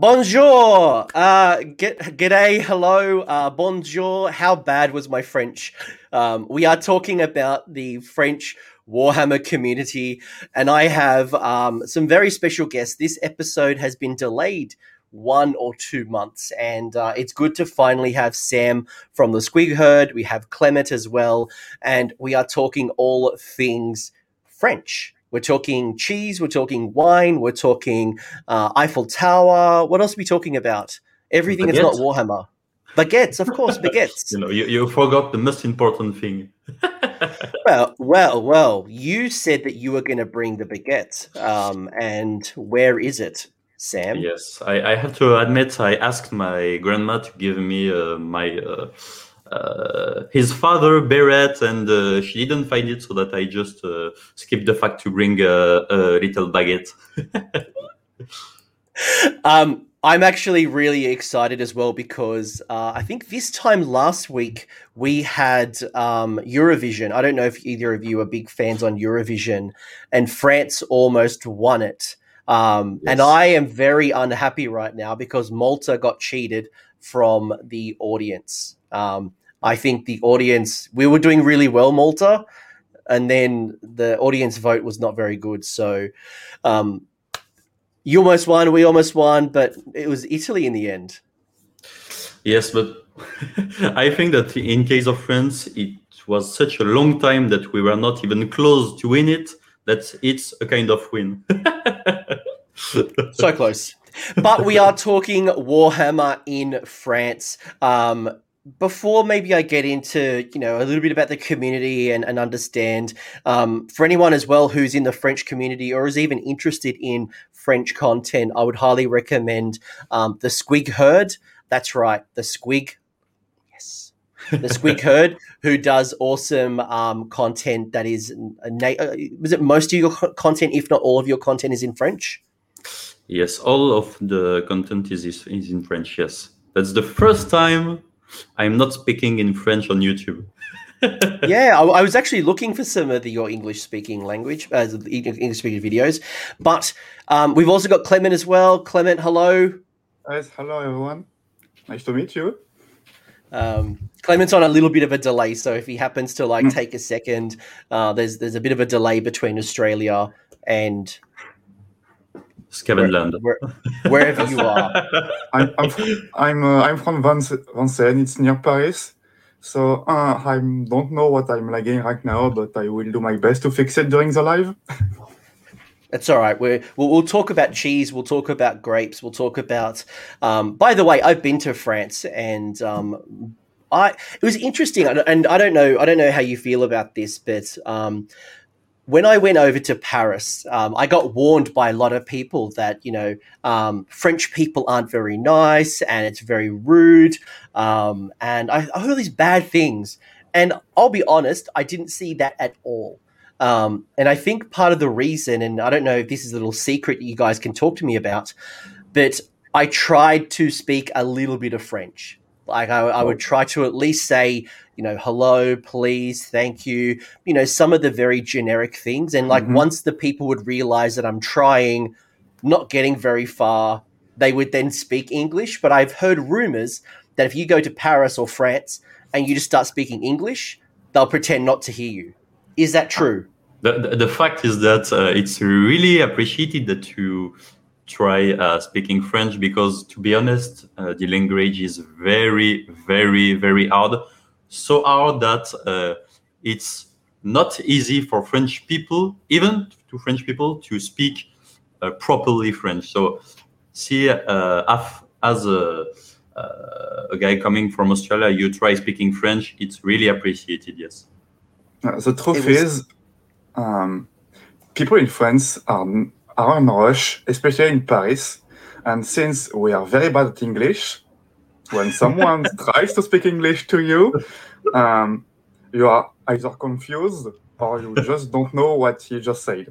Bonjour. Uh, get g'day. Hello. Uh, bonjour. How bad was my French? Um, we are talking about the French Warhammer community, and I have um, some very special guests. This episode has been delayed one or two months, and uh, it's good to finally have Sam from the Squig Herd. We have Clément as well, and we are talking all things French. We're talking cheese, we're talking wine, we're talking uh, Eiffel Tower. What else are we talking about? Everything that's not Warhammer. Baguettes, of course, baguettes. you know, you, you forgot the most important thing. well, well, well. You said that you were going to bring the baguette, um, and where is it, Sam? Yes, I, I, have to admit, I asked my grandma to give me uh, my uh, uh, his father beret, and uh, she didn't find it, so that I just uh, skipped the fact to bring a, a little baguette. um, I'm actually really excited as well because uh, I think this time last week we had um, Eurovision. I don't know if either of you are big fans on Eurovision, and France almost won it. Um, yes. And I am very unhappy right now because Malta got cheated from the audience. Um, I think the audience, we were doing really well, Malta, and then the audience vote was not very good. So um, you almost won, we almost won, but it was Italy in the end. Yes, but I think that in case of France, it was such a long time that we were not even close to win it. That it's a kind of win. so close. But we are talking Warhammer in France. Um, before maybe I get into you know a little bit about the community and, and understand um, for anyone as well who's in the French community or is even interested in French content, I would highly recommend um, the Squig Herd. That's right, the Squig. Yes, the Squig Herd, who does awesome um, content that is. Na- uh, was it most of your content, if not all of your content, is in French? Yes, all of the content is is in French. Yes, that's the first time I'm not speaking in French on YouTube. yeah, I, I, was actually looking for some of the, your English speaking language, uh, English speaking videos, but um, we've also got Clément as well. Clément, hello. Yes, hello everyone. Nice to meet you. Um, Clément's on a little bit of a delay, so if he happens to like mm. take a second, uh, there's there's a bit of a delay between Australia and Scavenland. Where, wherever you are. I'm I'm I'm, uh, I'm from Vincennes. It's near Paris. So uh, I don't know what I'm lagging right now, but I will do my best to fix it during the live. That's all right. We're, we'll, we'll talk about cheese. We'll talk about grapes. We'll talk about. Um, by the way, I've been to France, and um, I it was interesting. And I don't know. I don't know how you feel about this, but um, when I went over to Paris, um, I got warned by a lot of people that you know um, French people aren't very nice and it's very rude, um, and I, I, heard all these bad things. And I'll be honest, I didn't see that at all. Um, and I think part of the reason, and I don't know if this is a little secret you guys can talk to me about, but I tried to speak a little bit of French. Like I, I would try to at least say, you know, hello, please, thank you, you know, some of the very generic things. And like mm-hmm. once the people would realize that I'm trying, not getting very far, they would then speak English. But I've heard rumors that if you go to Paris or France and you just start speaking English, they'll pretend not to hear you. Is that true? The, the, the fact is that uh, it's really appreciated that you try uh, speaking French because, to be honest, uh, the language is very, very, very hard so hard that uh, it's not easy for French people, even to French people, to speak uh, properly French. So, see, uh, as a, uh, a guy coming from Australia, you try speaking French, it's really appreciated, yes. Uh, the truth was... is, um, people in France are, are in rush, especially in Paris. And since we are very bad at English, when someone tries to speak English to you, um, you are either confused or you just don't know what he just said.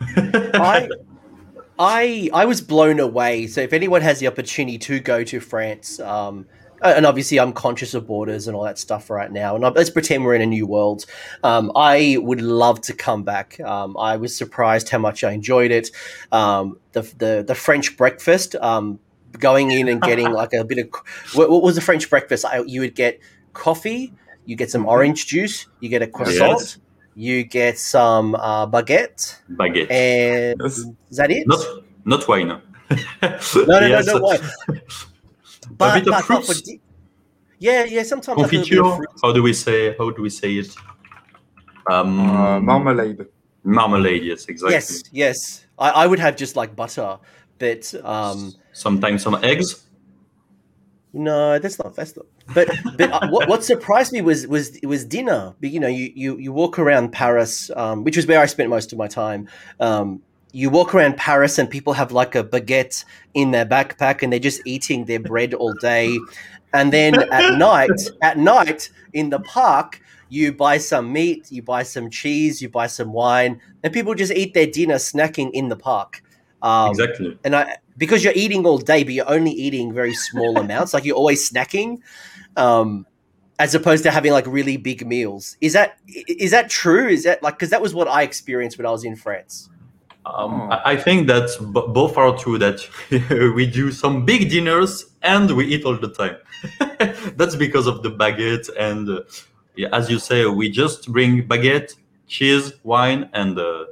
I, I, I was blown away. So if anyone has the opportunity to go to France, um, and obviously I'm conscious of borders and all that stuff right now. And let's pretend we're in a new world. Um, I would love to come back. Um, I was surprised how much I enjoyed it. Um, the, the the French breakfast, um, going in and getting like a bit of what, what was the French breakfast? I, you would get coffee, you get some orange juice, you get a croissant. Yes. You get some uh, baguette. Baguette. And yes. is that it? Not, not wine. no, no, yes. no, no, wine. But, a bit of fruits. Di- yeah, yeah. Sometimes confiture. How do we say? How do we say it? Um, uh, marmalade. Marmalade. Yes, exactly. Yes, yes. I, I would have just like butter, but um, sometimes some eggs. No, that's not. That's not. But but uh, what, what surprised me was was was dinner. You know, you you you walk around Paris, um, which was where I spent most of my time. Um, you walk around Paris and people have like a baguette in their backpack and they're just eating their bread all day. And then at night, at night in the park, you buy some meat, you buy some cheese, you buy some wine, and people just eat their dinner snacking in the park. Um, exactly. And I because you're eating all day, but you're only eating very small amounts, like you're always snacking. Um, as opposed to having like really big meals. Is that is that true? Is that like because that was what I experienced when I was in France. Um, oh. I think that b- both are true. That we do some big dinners and we eat all the time. That's because of the baguette and, uh, yeah, as you say, we just bring baguette, cheese, wine, and uh,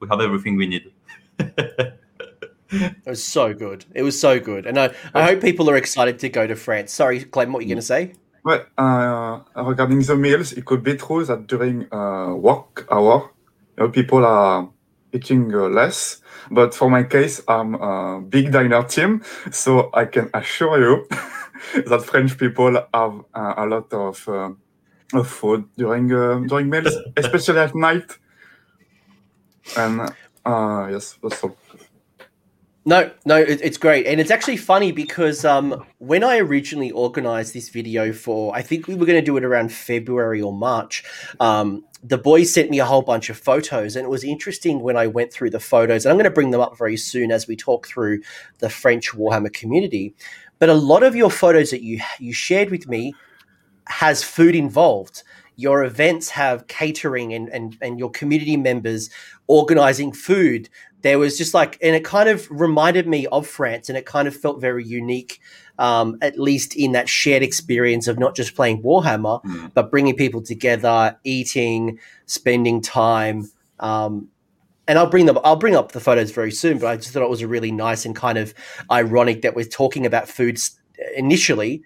we have everything we need. it was so good. It was so good, and I, I hope people are excited to go to France. Sorry, Clem, what are you going to say? Well, uh, regarding the meals, it could be true that during uh, work hour, you know, people are eating uh, less. But for my case, I'm a big diner team, so I can assure you that French people have uh, a lot of, uh, of food during uh, during meals, especially at night. And uh, yes, that's all. No, no, it, it's great, and it's actually funny because um, when I originally organized this video for, I think we were going to do it around February or March. Um, the boys sent me a whole bunch of photos, and it was interesting when I went through the photos. And I'm going to bring them up very soon as we talk through the French Warhammer community. But a lot of your photos that you you shared with me has food involved. Your events have catering and, and, and your community members organizing food. There was just like, and it kind of reminded me of France and it kind of felt very unique um, at least in that shared experience of not just playing Warhammer, mm. but bringing people together, eating, spending time. Um, and I'll bring them. I'll bring up the photos very soon. But I just thought it was a really nice and kind of ironic that we're talking about food initially,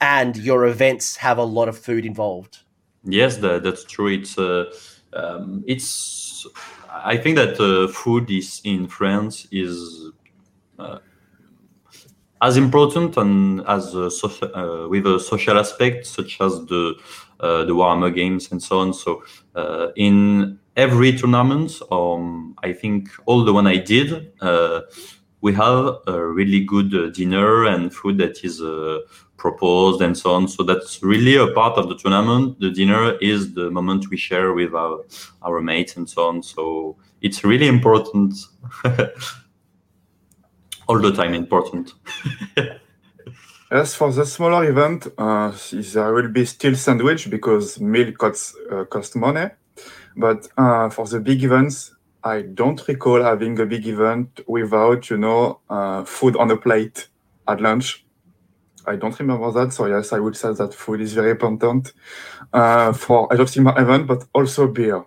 and your events have a lot of food involved. Yes, that, that's true. It's uh, um, it's. I think that uh, food is in France is uh, as important and as a uh, with a social aspect, such as the uh, the Warhammer games and so on. So uh, in every tournament, um, I think all the one I did, uh, we have a really good uh, dinner and food that is uh, proposed and so on. So that's really a part of the tournament. The dinner is the moment we share with our our mates and so on. So it's really important all the time important. As for the smaller event, uh, there will be still sandwich because meal costs uh, cost money. But uh, for the big events, I don't recall having a big event without, you know, uh, food on a plate at lunch. I don't remember that. So yes, I would say that food is very important uh, for Age of Sigmar event, but also beer.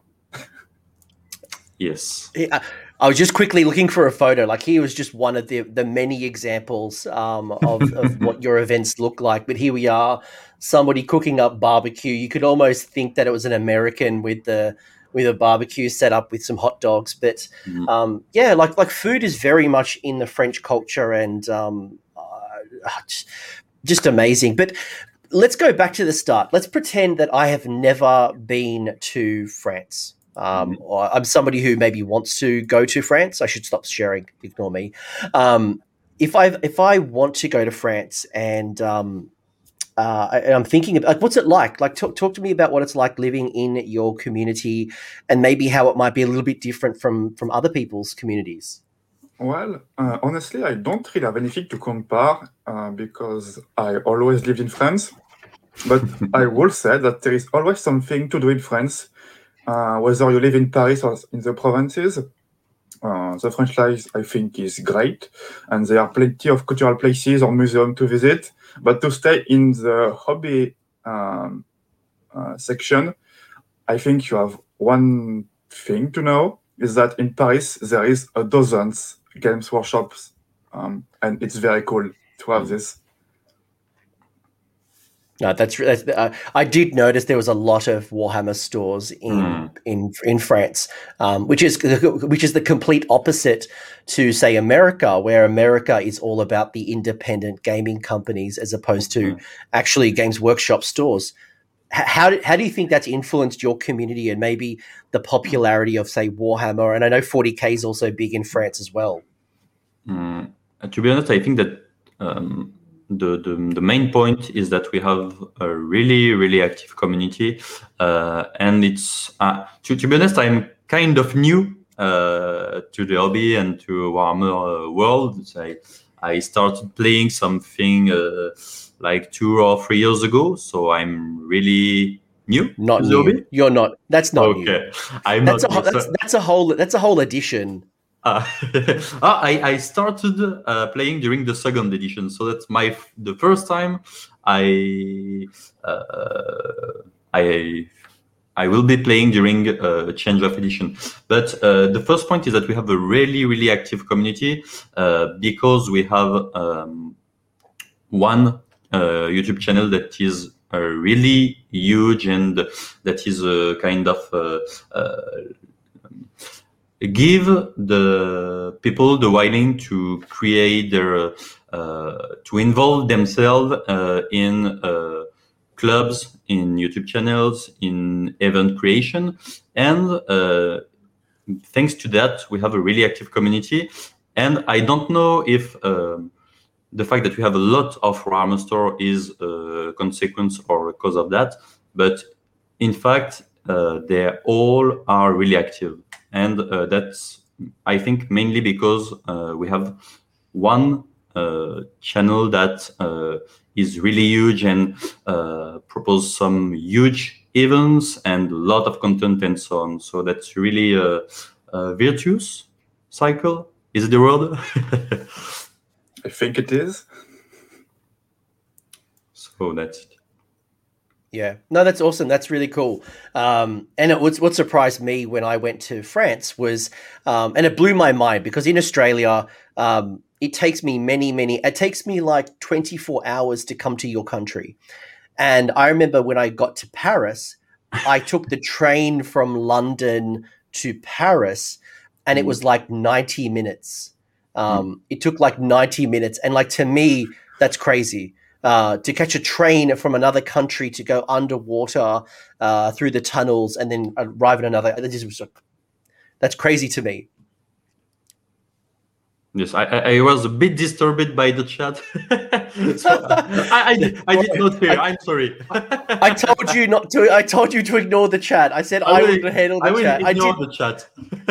yes. Yeah. I was just quickly looking for a photo. Like he was just one of the the many examples um, of, of what your events look like. But here we are, somebody cooking up barbecue. You could almost think that it was an American with the with a barbecue set up with some hot dogs. But mm. um, yeah, like like food is very much in the French culture and um, uh, just, amazing. But let's go back to the start. Let's pretend that I have never been to France. Um, mm-hmm. or I'm somebody who maybe wants to go to France. I should stop sharing. Ignore me. Um, if I if I want to go to France and um, uh, and I'm thinking about like, what's it like? Like, talk, talk to me about what it's like living in your community, and maybe how it might be a little bit different from from other people's communities. Well, uh, honestly, I don't really have anything to compare uh, because I always lived in France. But I will say that there is always something to do in France, uh, whether you live in Paris or in the provinces. Uh, the French life, I think, is great, and there are plenty of cultural places or museums to visit. But to stay in the hobby um, uh, section, I think you have one thing to know is that in Paris there is a dozens games workshops, um, and it's very cool to have this. No, that's, that's uh, I did notice there was a lot of Warhammer stores in mm. in in France, um, which is which is the complete opposite to say America, where America is all about the independent gaming companies as opposed to mm-hmm. actually Games Workshop stores. How do, how do you think that's influenced your community and maybe the popularity of say Warhammer? And I know 40k is also big in France as well. Mm. to be honest, I think that. Um, the, the, the, main point is that we have a really, really active community. Uh, and it's, uh, to, to, be honest, I'm kind of new uh, to the hobby and to Warhammer uh, world. I, I started playing something uh, like two or three years ago. So I'm really new. Not new. You're not. That's not okay. New. I'm that's not. A, that's, that's a whole. That's a whole edition uh, I, I started uh, playing during the second edition, so that's my the first time I uh, I I will be playing during uh, a change of edition. But uh, the first point is that we have a really really active community uh, because we have um, one YouTube channel that is really huge and that is a kind of give the people the willing to create their uh, to involve themselves uh, in uh, clubs in youtube channels in event creation. And uh, thanks to that we have a really active community. And i don't know if um, the fact that we have a lot of Warhammer store is a consequence or a cause of that but in fact uh, they all are really active and uh, that's I think mainly because uh, we have one uh, channel that is really huge and propose some huge events and a lot of content and so on. So that's really a, a virtuous cycle. Is the word? I think it is. So that's it. Yeah, no, that's awesome. That's really cool. Um, and it was what surprised me when I went to France was, um, and it blew my mind because in Australia, um, it takes me many, many. It takes me like twenty four hours to come to your country, and I remember when I got to Paris, I took the train from London to Paris, and it mm. was like ninety minutes. Um, mm. It took like ninety minutes, and like to me, that's crazy uh, to catch a train from another country to go underwater uh, through the tunnels and then arrive in another. This was, that's crazy to me. Yes, I, I was a bit disturbed by the chat. so I, I, I, did not hear. I'm sorry. I told you not to. I told you to ignore the chat. I said I, will, I handle the I will chat. I did, the chat.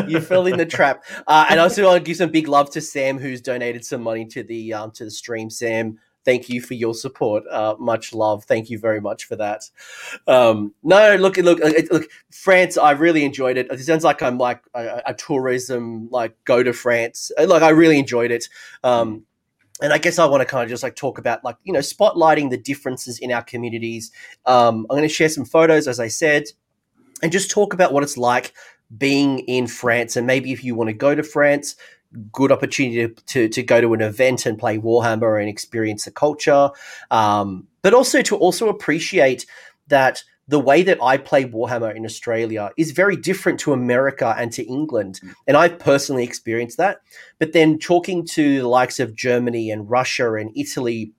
you fell in the trap. Uh, and also, I'll give some big love to Sam, who's donated some money to the um, to the stream. Sam, thank you for your support. Uh, much love. Thank you very much for that. Um, no, look, look, look, France. I really enjoyed it. It sounds like I'm like a, a tourism, like go to France. Uh, like I really enjoyed it. Um, and I guess I want to kind of just like talk about like you know spotlighting the differences in our communities. Um, I'm going to share some photos, as I said, and just talk about what it's like being in France. And maybe if you want to go to France, good opportunity to, to, go to an event and play Warhammer and experience the culture, um, but also to also appreciate that the way that I play Warhammer in Australia is very different to America and to England. And I've personally experienced that. But then talking to the likes of Germany and Russia and Italy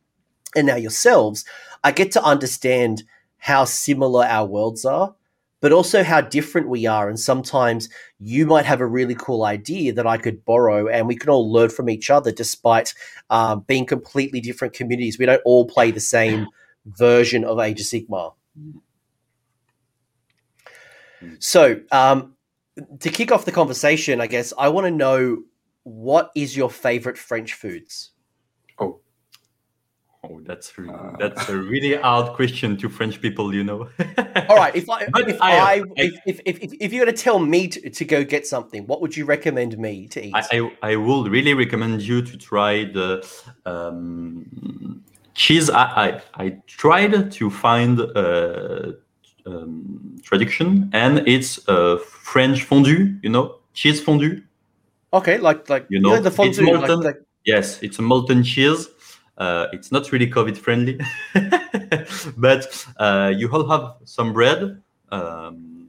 and now yourselves, I get to understand how similar our worlds are but also how different we are. And sometimes you might have a really cool idea that I could borrow, and we can all learn from each other despite um, being completely different communities. We don't all play the same version of Age of Sigmar. So, um, to kick off the conversation, I guess I want to know what is your favorite French foods? Oh. That's really, uh, that's a really hard question to French people, you know. All right, if I if I, I, if, if, if, if, you're going to tell me to, to go get something, what would you recommend me to eat? I, I, I would really recommend you to try the um, cheese. I, I, I tried to find a um, tradition, and it's a French fondue. You know, cheese fondue. Okay, like like you know, the fondue. Molten, like, like... Yes, it's a molten cheese. Uh, it's not really COVID friendly, but uh, you all have some bread um,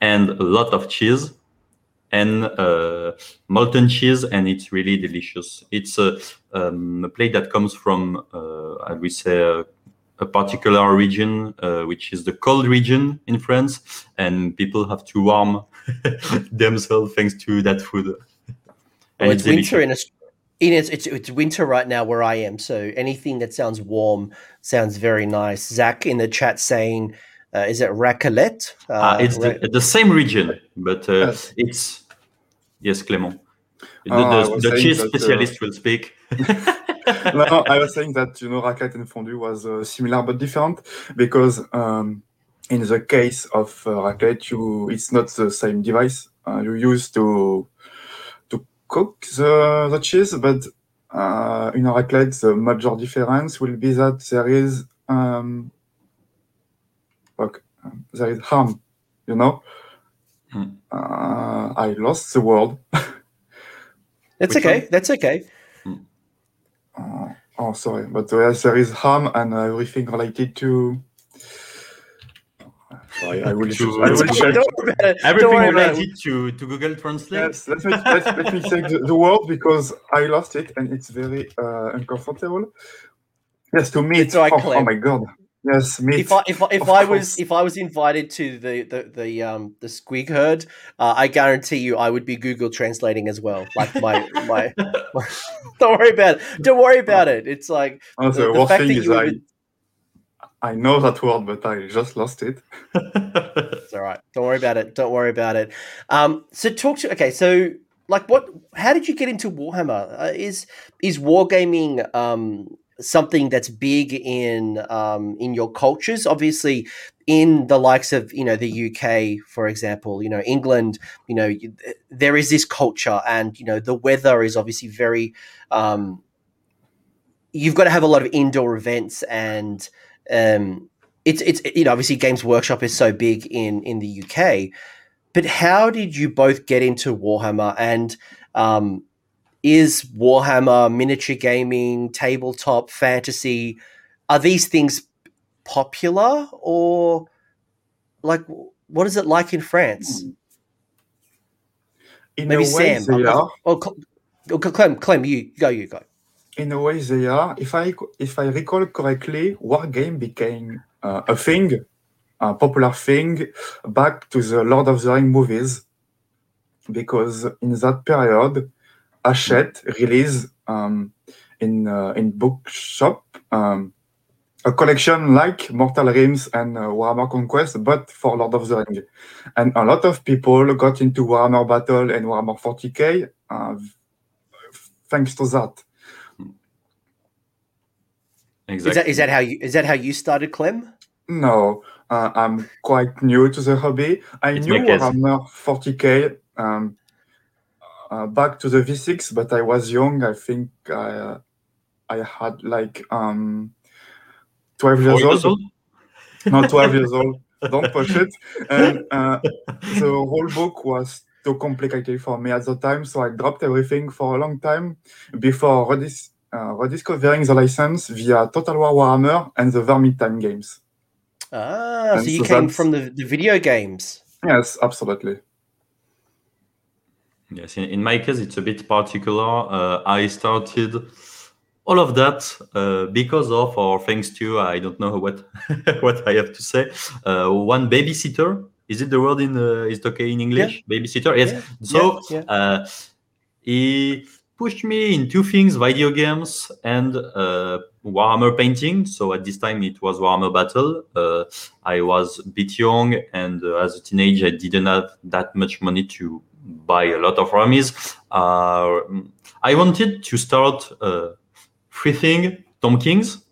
and a lot of cheese and uh, molten cheese, and it's really delicious. It's a, um, a plate that comes from, uh, I would say, a, a particular region, uh, which is the cold region in France, and people have to warm themselves thanks to that food. It's, it's winter in Australia. It's, it's it's winter right now where I am, so anything that sounds warm sounds very nice. Zach in the chat saying uh, is it raclette? Uh, uh, it's the, the, same region, but uh, yes. it's yes, Clément. The, oh, the, the cheese that, uh, specialist will speak. no, I was saying that you know raclette and fondue was uh, similar but different because um, in the case of raclette, you it's not the same device you use to to cook the, the cheese, but in a raclette, the major difference will be that there is um, like there is harm, you know. Mm. Uh, I lost the word. That's Which okay. One? That's okay. Mm. Uh, oh, sorry, but yes, there is harm and everything related to. Sorry, I will. To, I will check. Everything related to, to Google Translate. Yes, let me let, let me check the, the, word because I lost it and it's very uh, uncomfortable. Yes, to me, it's, it's oh, oh my god. Yes, me. If I if, if I was if I was invited to the the the um the squig herd, uh, I guarantee you I would be Google translating as well. Like my my, my don't worry about it. Don't worry about it. It's like the, the, fact that you I, would... I know that word, but I just lost it. it's all right. Don't worry about it. Don't worry about it. Um, so talk to okay. So like, what? How did you get into Warhammer? Uh, is is wargaming um something that's big in um, in your cultures. Obviously, in the likes of you know the UK, for example, you know England, you know there is this culture, and you know the weather is obviously very. Um, you've got to have a lot of indoor events, and um, it's it's you know obviously Games Workshop is so big in in the UK. But how did you both get into Warhammer and um, is Warhammer, miniature gaming, tabletop, fantasy, are these things popular or like what is it like in France? In Maybe Sam. They are. Oh, oh, Clem, Clem, you go, you go. In a way, they are. If I if I recall correctly, Wargame became uh, a thing, a popular thing, back to the Lord of the Rings movies, because in that period, Hachette release um, in uh, in bookshop um, a collection like Mortal Realms and uh, Warhammer Conquest, but for Lord of the Ring. And a lot of people got into Warhammer Battle and Warhammer 40k uh, thanks to that. Exactly. Is that is that how you is that how you started, Clem? No, uh, I'm quite new to the hobby. I it's knew Warhammer 40k um, uh, back to the V6, but I was young. I think I, uh, I had like um, 12 years old. old? Not 12 years old. Don't push it. And uh, the whole book was too complicated for me at the time, so I dropped everything for a long time before redis- uh, rediscovering the license via Total War Warhammer and the Vermintide games. Ah, and so you so came from the, the video games. Yes, absolutely. Yes, in, in, my case, it's a bit particular. Uh, I started all of that uh, because of, or thanks to, I don't know what what I have to say. Uh, one babysitter. Is it the word in? Uh, is it okay in English? Yeah. Babysitter. Yes. Yeah. So yeah. Uh, he pushed me into things: video games and uh, Warhammer painting. So at this time, it was Warhammer Battle. I was a bit young, and as a teenager, I didn't have that much money to buy a lot of armies. Uh, I wanted to start uh, three things: Tomb Kings,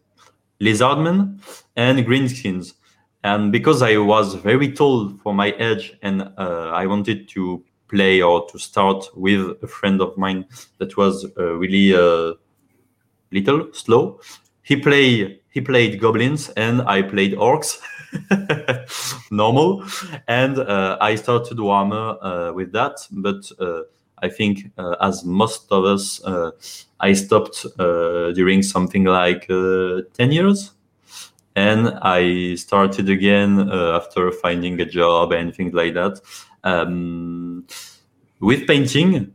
Lizardmen, and Greenskins. And because I was very tall for my age, and uh, I wanted to play or to start with a friend of mine that was uh, really uh, little slow. He play he played goblins and I played orcs, normal, and uh, I started Warhammer uh, with that. But uh, I think, uh, as most of us, I stopped during something like ten years and I started again uh, after finding a job and things like that um, with painting,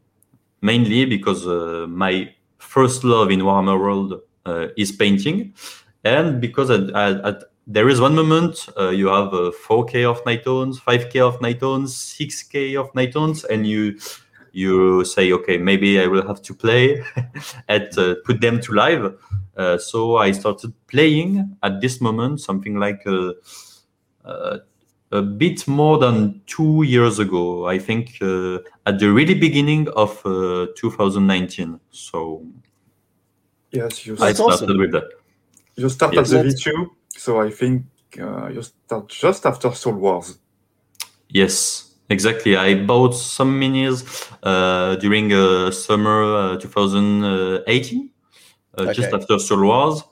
mainly because uh, my first love in Warhammer World uh, is painting, and because at, at, at, there is one moment uh, you have 4K of Night 5K of Night 6K of Night and you you say, okay, maybe I will have to play and uh, put them to live. Uh, so I started playing at this moment, something like uh, a bit more than two years ago. I think uh, at the really beginning of uh, 2019. So yes, you I started awesome. with that. You start yes. at the V2, so I think uh, you start just after Soul Wars. Yes, exactly. I bought some minis uh, during uh, summer uh, 2018, okay. just after Soul Wars,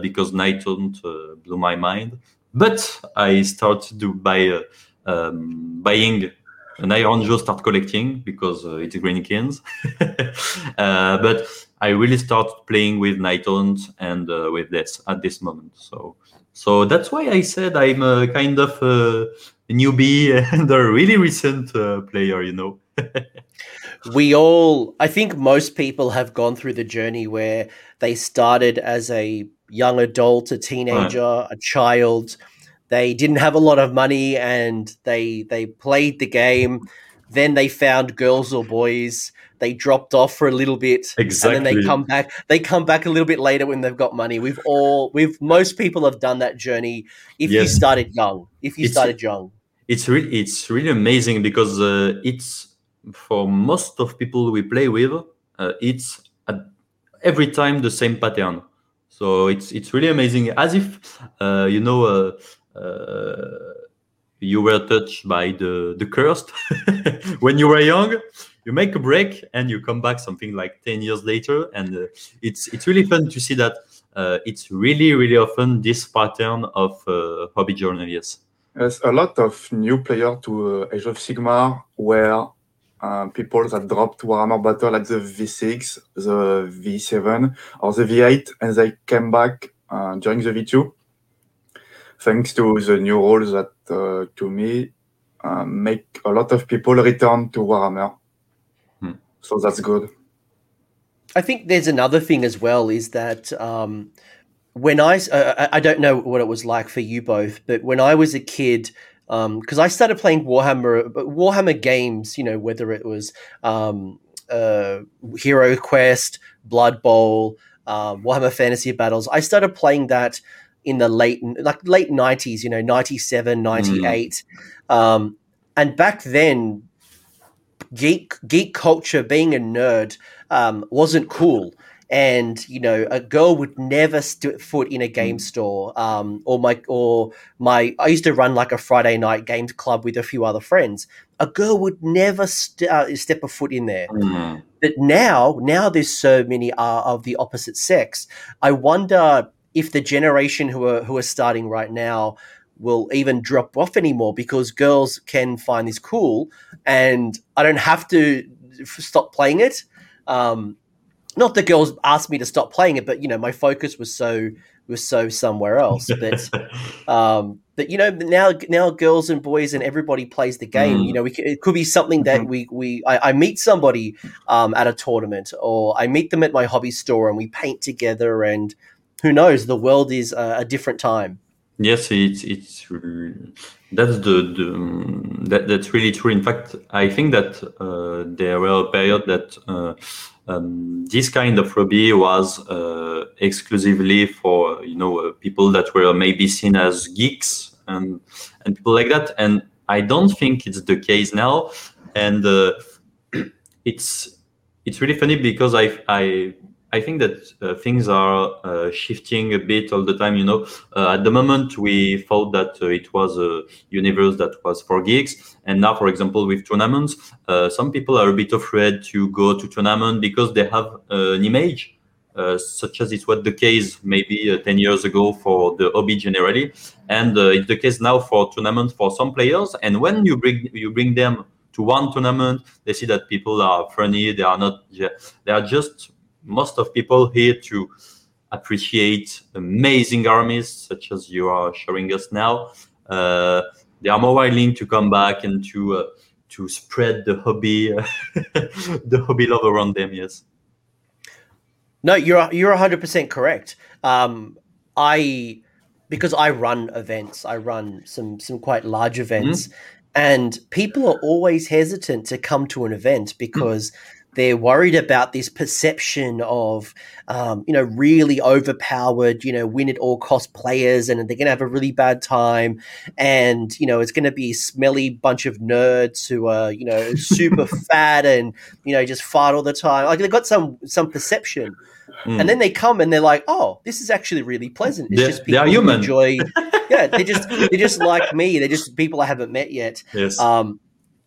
because Nighthaunt blew my mind. But I started to buy uh, um, buying an Ironjawz start collecting because uh, it's Greenskins. uh, but I really started playing with Night and uh, with this at this moment. So so that's why I said I'm a kind of a newbie and a really recent uh, player, you know. we all, I think most people have gone through the journey where they started as a young adult, a teenager, right. a child. They didn't have a lot of money and they they played the game. Then they found girls or boys. They dropped off for a little bit, exactly. and then they come back. They come back a little bit later when they've got money. We've all, we've most people have done that journey. If yes. you started young, if you it's, started young, it's really it's really amazing because uh, it's for most of people we play with, uh, it's every time the same pattern. So it's it's really amazing, as if uh, you know uh, uh, you were touched by the the cursed when you were young. You make a break and you come back something like ten years later, and uh, it's it's really fun to see that. It's really really often this pattern of hobby journalists. There's a lot of new players to Age of Sigmar where uh, people that dropped Warhammer Battle at the V6, the V7, or the V8, and they came back uh, during the V2. Thanks to the new rules that, uh, to me, uh, make a lot of people return to Warhammer. Hmm. So that's good. I think there's another thing as well is that um, when I, uh, I don't know what it was like for you both, but when I was a kid, because um, I started playing Warhammer Warhammer games, you know, whether it was um, uh, Hero Quest, Blood Bowl, um, Warhammer Fantasy Battles. I started playing that in the late like late 90s, you know, 97, 98. Mm. Um, and back then geek geek culture being a nerd um, wasn't cool and you know a girl would never step foot in a game mm. store um, or my or my i used to run like a friday night games club with a few other friends a girl would never st- uh, step a foot in there mm. but now now there's so many uh, of the opposite sex i wonder if the generation who are who are starting right now will even drop off anymore because girls can find this cool and i don't have to stop playing it um, not the girls asked me to stop playing it, but you know, my focus was so was so somewhere else. But um, but you know, now now girls and boys and everybody plays the game. Mm. You know, we, it could be something that mm-hmm. we we I, I meet somebody um, at a tournament, or I meet them at my hobby store, and we paint together. And who knows, the world is a, a different time. Yes, it's it's that's the, the that, that's really true. In fact, I think that uh, there were a period that. Uh, um, this kind of hobby was uh, exclusively for you know uh, people that were maybe seen as geeks and and people like that. And i don't think it's the case now. And uh, it's it's really funny because I I I think that uh, things are uh, shifting a bit all the time. You know, uh, at the moment we thought that uh, it was a universe that was for geeks, and now, for example, with tournaments, uh, some people are a bit afraid to go to tournament because they have uh, an image. such as it was the case maybe 10 years ago for the hobby generally, and it's the case now for tournaments for some players. And when you bring you bring them to one tournament, they see that people are funny. They are not. They are just most of people here to appreciate amazing armies such as you are showing us now. Uh, they are more willing to come back and to uh, to spread the hobby the hobby love around them. Yes. No, you're you're hundred percent correct. Um, I because I run events, I run some some quite large events, mm-hmm. and people are always hesitant to come to an event because. Mm-hmm they're worried about this perception of, um, you know, really overpowered, you know, win at all cost players, and they're going to have a really bad time. And, you know, it's going to be a smelly bunch of nerds who are, you know, super fat and, you know, just fart all the time. Like they've got some some perception. Mm. And then they come and they're like, "Oh, this is actually really pleasant." It's they're, just people they are human. enjoy. yeah, they just they're just like me. They're just people I haven't met yet. Yes. Um,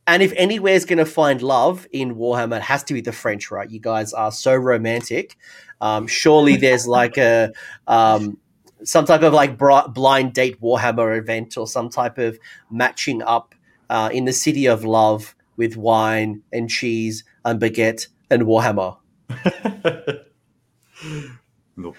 and if anywhere's going to find love in Warhammer, it has to be the French, right? You guys are so romantic. Um, surely there's like a um, some type of like blind date Warhammer event or some type of matching up uh, in the city of love with wine and cheese and baguette and Warhammer. no.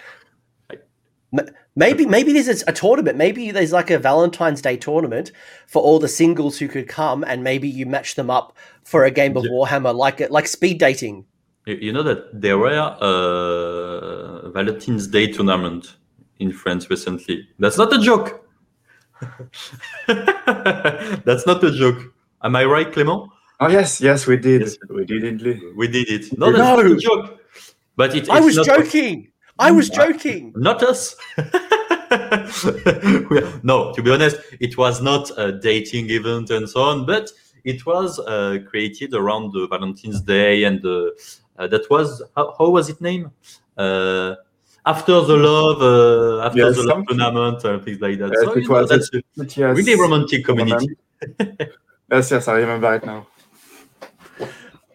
Maybe maybe there's a tournament. Maybe there's like a Valentine's Day tournament for all the singles who could come, and maybe you match them up for a game of. Warhammer, like like speed dating. You know that there were a Valentine's Day tournament in France recently. That's not a joke. That's not a joke. Am I right, Clément? Oh yes, yes, we did. Yes. We did indeed. We did it. No, that's no. not a joke. But it, I was joking. I was joking. Not us. no, to be honest, it was not a dating event and so on, but it was uh, created around the Valentine's Day, and uh, uh, that was how, how, was it named? Uh, after the love, uh, after yes, the love tournament, and things like that. Yes, so, it was, know, that's a yes, really romantic community. yes, yes, I remember it now.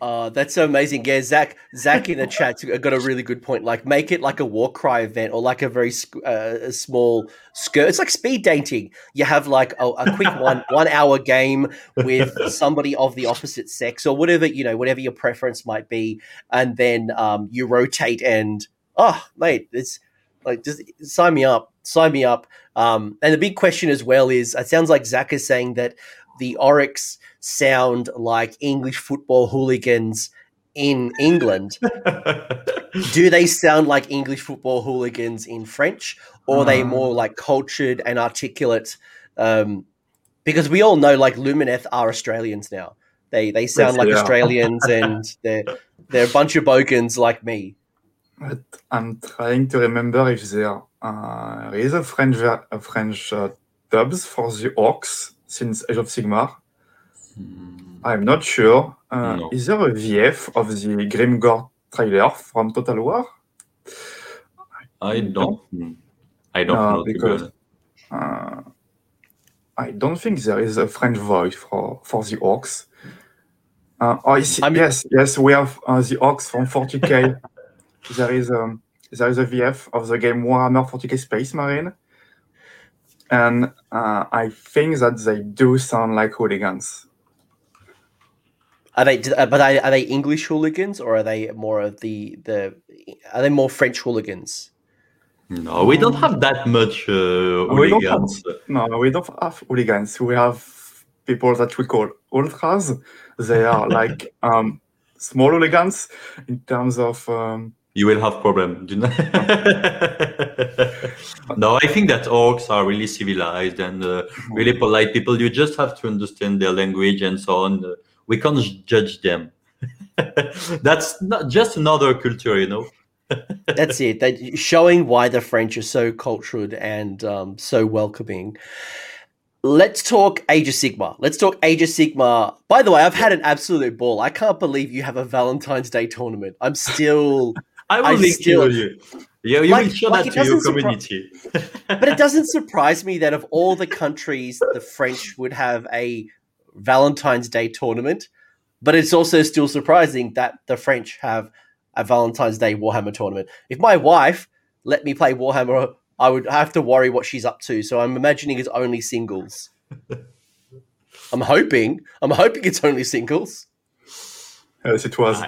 Uh, that's so amazing. Yeah, Zach, Zach in the chat got a really good point. Like, make it like a Warcry event or like a very uh, small skirt. It's like speed dating. You have like a, a quick one one hour game with somebody of the opposite sex or whatever you know, whatever your preference might be, and then um, you rotate and oh, mate, it's like just sign me up, sign me up. Um, and the big question as well is, it sounds like Zach is saying that the orcs sound like English football hooligans in England. Do they sound like English football hooligans in French, or are they uh. more like cultured and articulate? Um, because we all know, like Lumineth are Australians now. They they sound yes, like Australians, and they're they're a bunch of bogans like me. But I'm trying to remember if there uh, is a French a French uh, dubs for the orcs since Age of Sigmar. Hmm. I'm not sure. Uh, no. Is there a VF of the Grimgor trailer from Total War? I don't. I don't uh, know because uh, I don't think there is a French voice for for the orcs. Uh, oh, see, I mean, yes, yes, we have uh, the orcs from 40k. there is um, there is a VF of the game Warhammer 40k Space Marine and uh, I think that they do sound like hooligans. Are they? Uh, but are, are they English hooligans or are they more of the the? Are they more French hooligans? No, we don't have that much uh, hooligans. We have, no, we don't have hooligans. We have people that we call ultras. They are like um, small hooligans in terms of um, you will have problem. no, I think that orcs are really civilized and uh, really polite people. You just have to understand their language and so on. We can't judge them. That's not just another culture, you know. That's it. That showing why the French are so cultured and um, so welcoming. let's talk Age of Sigmar. Let's talk Age of Sigmar. By the way, I've had an absolute ball. I can't believe you have a Valentine's Day tournament. I'm still. I will link still- you. Yeah, you Like- will show like that to your doesn't surpri- community. but it doesn't surprise me that of all the countries, the French would have a Valentine's Day tournament. But it's also still surprising that the French have a Valentine's Day Warhammer tournament. If my wife let me play Warhammer, I would have to worry what she's up to. So I'm imagining it's only singles. I'm hoping. I'm hoping it's only singles. Yes, it was.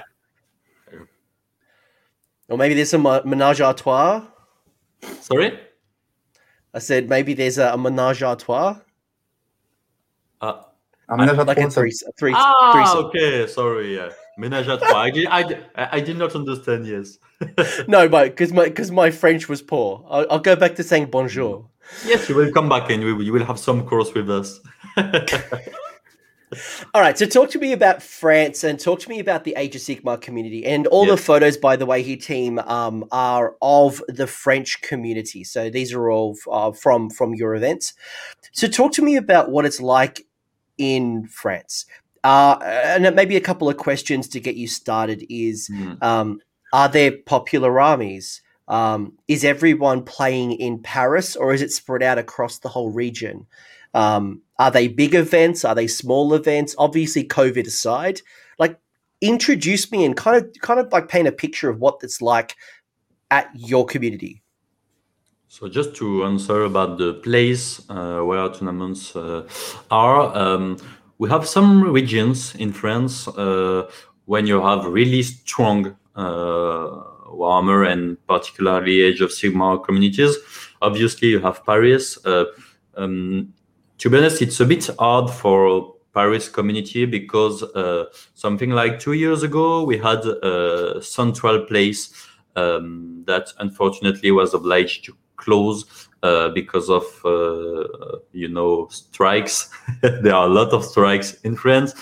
Or maybe there's a menage a trois. Sorry? I said maybe there's a, a menage a trois, Uh, I mean, I've like a had three, three, ah, threesome. okay. Sorry. Yeah. Ménage à trois. I did, I, did- I did not understand, yes. No, but because my because my French was poor. I'll, I'll go back to saying bonjour. yes, you will come back and you will have some course with us. All right, so talk to me about France and talk to me about the Age of Sigmar community. And all the photos, by the way, here, team, um, are of the French community. So these are all uh, from from your events. So talk to me about what it's like in France. Uh, and maybe a couple of questions to get you started is Hmm. um, are there popular armies? Um, is everyone playing in Paris or is it spread out across the whole region? Um, are they big events? Are they small events? Obviously, COVID aside, like introduce me and kind of kind of like paint a picture of what it's like at your community. So just to answer about the place uh, where tournaments uh, are, um, we have some regions in France uh, when you have really strong uh, Warhammer and particularly Age of Sigmar communities. Obviously, you have Paris. Uh, um, to be honest, it's a bit hard for Paris community because uh, something like two years ago we had a central place um, that unfortunately was obliged to close uh, because of uh, you know strikes. there are a lot of strikes in France.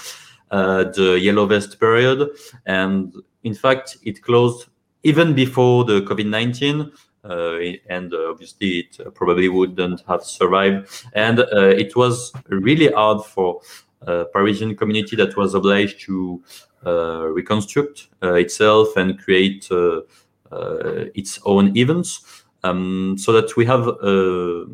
Uh, the yellow vest period, and in fact, it closed even before the COVID nineteen. Uh, and uh, obviously, it uh, probably wouldn't have survived. And uh, it was really hard for uh, Parisian community that was obliged to uh, reconstruct uh, itself and create uh, uh, its own events. Um, so that we have, uh,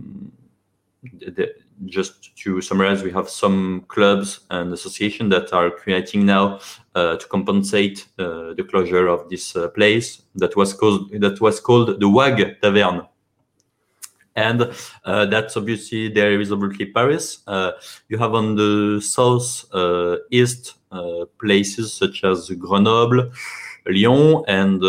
the, just to summarize, we have some clubs and associations that are creating now uh, to compensate uh, the closure of this uh, place that was called that was called the WAG Tavern. And uh, that's obviously there is obviously Paris. Uh, you have on the south east places such as Grenoble, Lyon, and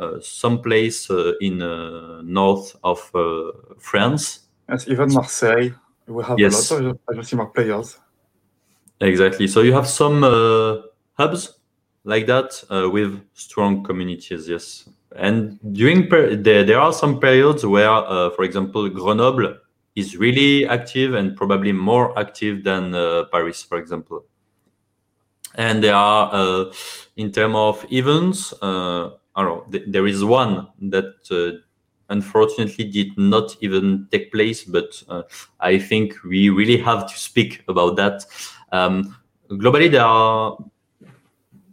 uh, uh, some place uh, in uh, north of uh, France. Yes, even Marseille. We have Yes. a lot of Age of Sigmar players. Exactly. So you have some uh, hubs like that uh, with strong communities. Yes. And during per- there, there are some periods where, uh, for example, Grenoble is really active and probably more active than uh, Paris, for example. And there are, uh, in terms of events, uh, know, th- there is one that uh, unfortunately did not even take place, but uh, I think we really have to speak about that. Um, globally, there are,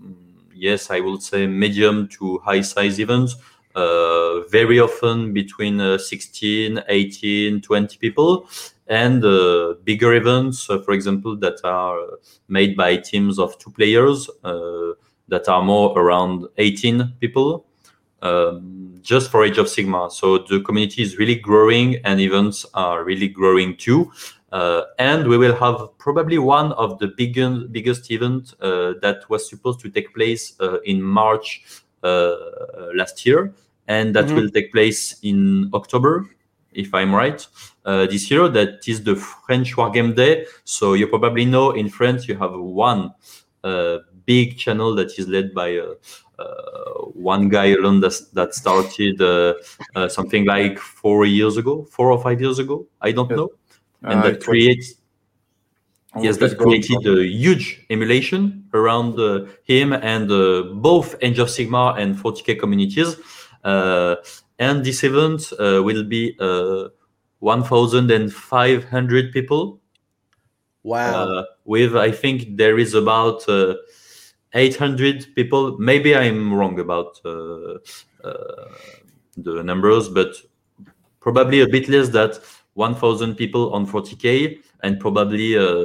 mm, yes, I would say medium to high size events, uh, very often between uh, 16, 18, 20 people, and uh, bigger events, uh, for example, that are made by teams of two players that are more around 18 people. Um, just for Age of Sigmar. So the community is really growing and events are really growing too. Uh, and we will have probably one of the biggest biggest event uh, that was supposed to take place uh, in March uh, last year, and that Mhm. will take place in October, if I'm right, uh, this year. That is the French War Game Day. So you probably know in France you have one uh, big channel that is led by uh, uh, one guy alone that, that started uh, uh, something like four years ago, four or five years ago. I don't Yes. know and Uh, that it was- creates yes that created a huge emulation around uh, him and uh, both Age of Sigmar and 40k communities uh, and this event uh, will be uh, 1,500 people. Wow. Uh, with I think there is about uh, 800 people. Maybe I'm wrong about uh, uh, the numbers, but probably a bit less than 1,000 people on 40k, and probably uh,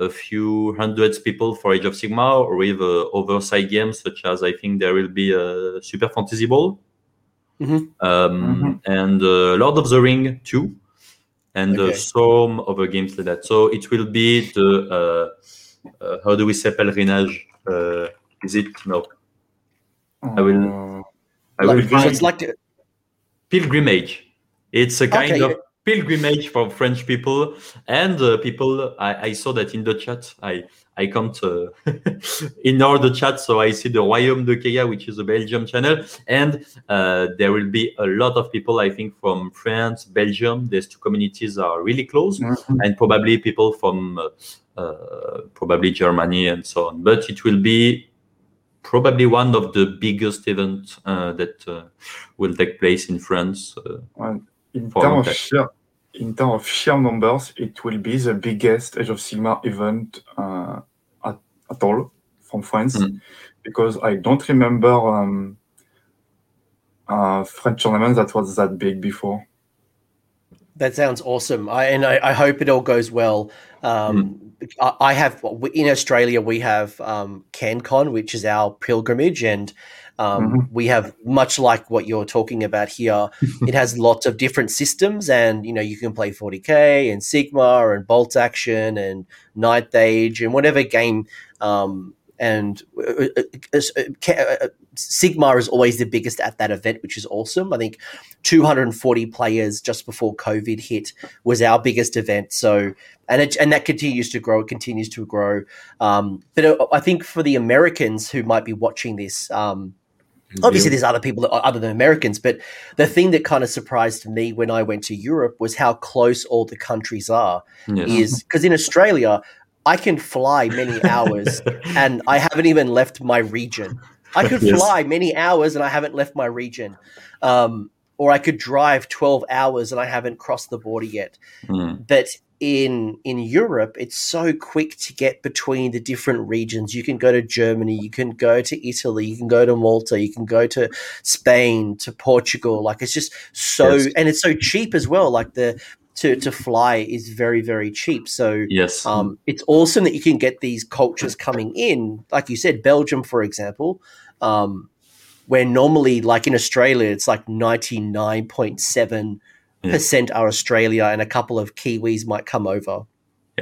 a few hundreds people for Age of Sigmar, with uh, other side games such as I think there will be a Super Fantasy Brawl. Mhm. Um, and uh, Lord of the Ring too, and uh, Okay. some other games like that. So it will be the uh, uh, how do we say pèlerinage? Uh, is it no? I will- I will Like- so it's like the- pilgrimage. It's a kind Okay, of pilgrimage for French people and uh, people. I, I saw that in the chat. I I can't uh, ignore the chat, so I see the Royaume de Keia, which is a Belgium channel, and uh, there will be a lot of people. I think from France, Belgium. These two communities are really close, mhm. and probably people from uh, probably Germany and so on. But it will be probably one of the biggest events uh, that uh, will take place in France. Uh, In terms of sheer, in terms of sheer numbers, it will be the biggest Age of Sigmar event uh, at, at all from France, Mm. because I don't remember um, a French tournament that was that big before. That sounds awesome. I, and I, I hope it all goes well. Um, I, I have in Australia we have um, CanCon, which is our pilgrimage, and um, we have much like what you're talking about here. it has lots of different systems, and you know you can play 40k and Sigmar and Bolt Action and Night Age and whatever game. Um, and uh, uh, uh, uh, uh, Sigmar is always the biggest at that event, which is awesome. I think 240 players just before COVID hit was our biggest event. So, and it, and that continues to grow. It continues to grow. Um, but uh, I think for the Americans who might be watching this, um, obviously there's other people that, other than Americans, but the thing that kind of surprised me when I went to Europe was how close all the countries are. yes. Is because in Australia, I can fly many hours and I haven't even left my region. I could Yes. fly many hours and I haven't left my region. Um, or I could drive 12 hours and I haven't crossed the border yet. Mm. But in in Europe, it's so quick to get between the different regions. You can go to Germany, you can go to Italy, you can go to Malta, you can go to Spain, to Portugal. Like it's just so Yes. and it's so cheap as well. Like the to to fly is very very cheap. So Yes. um, it's awesome that you can get these cultures coming in, like you said, Belgium, for example, um, where normally, like in Australia, it's like ninety nine point seven percent are Australia, and a couple of Kiwis might come over.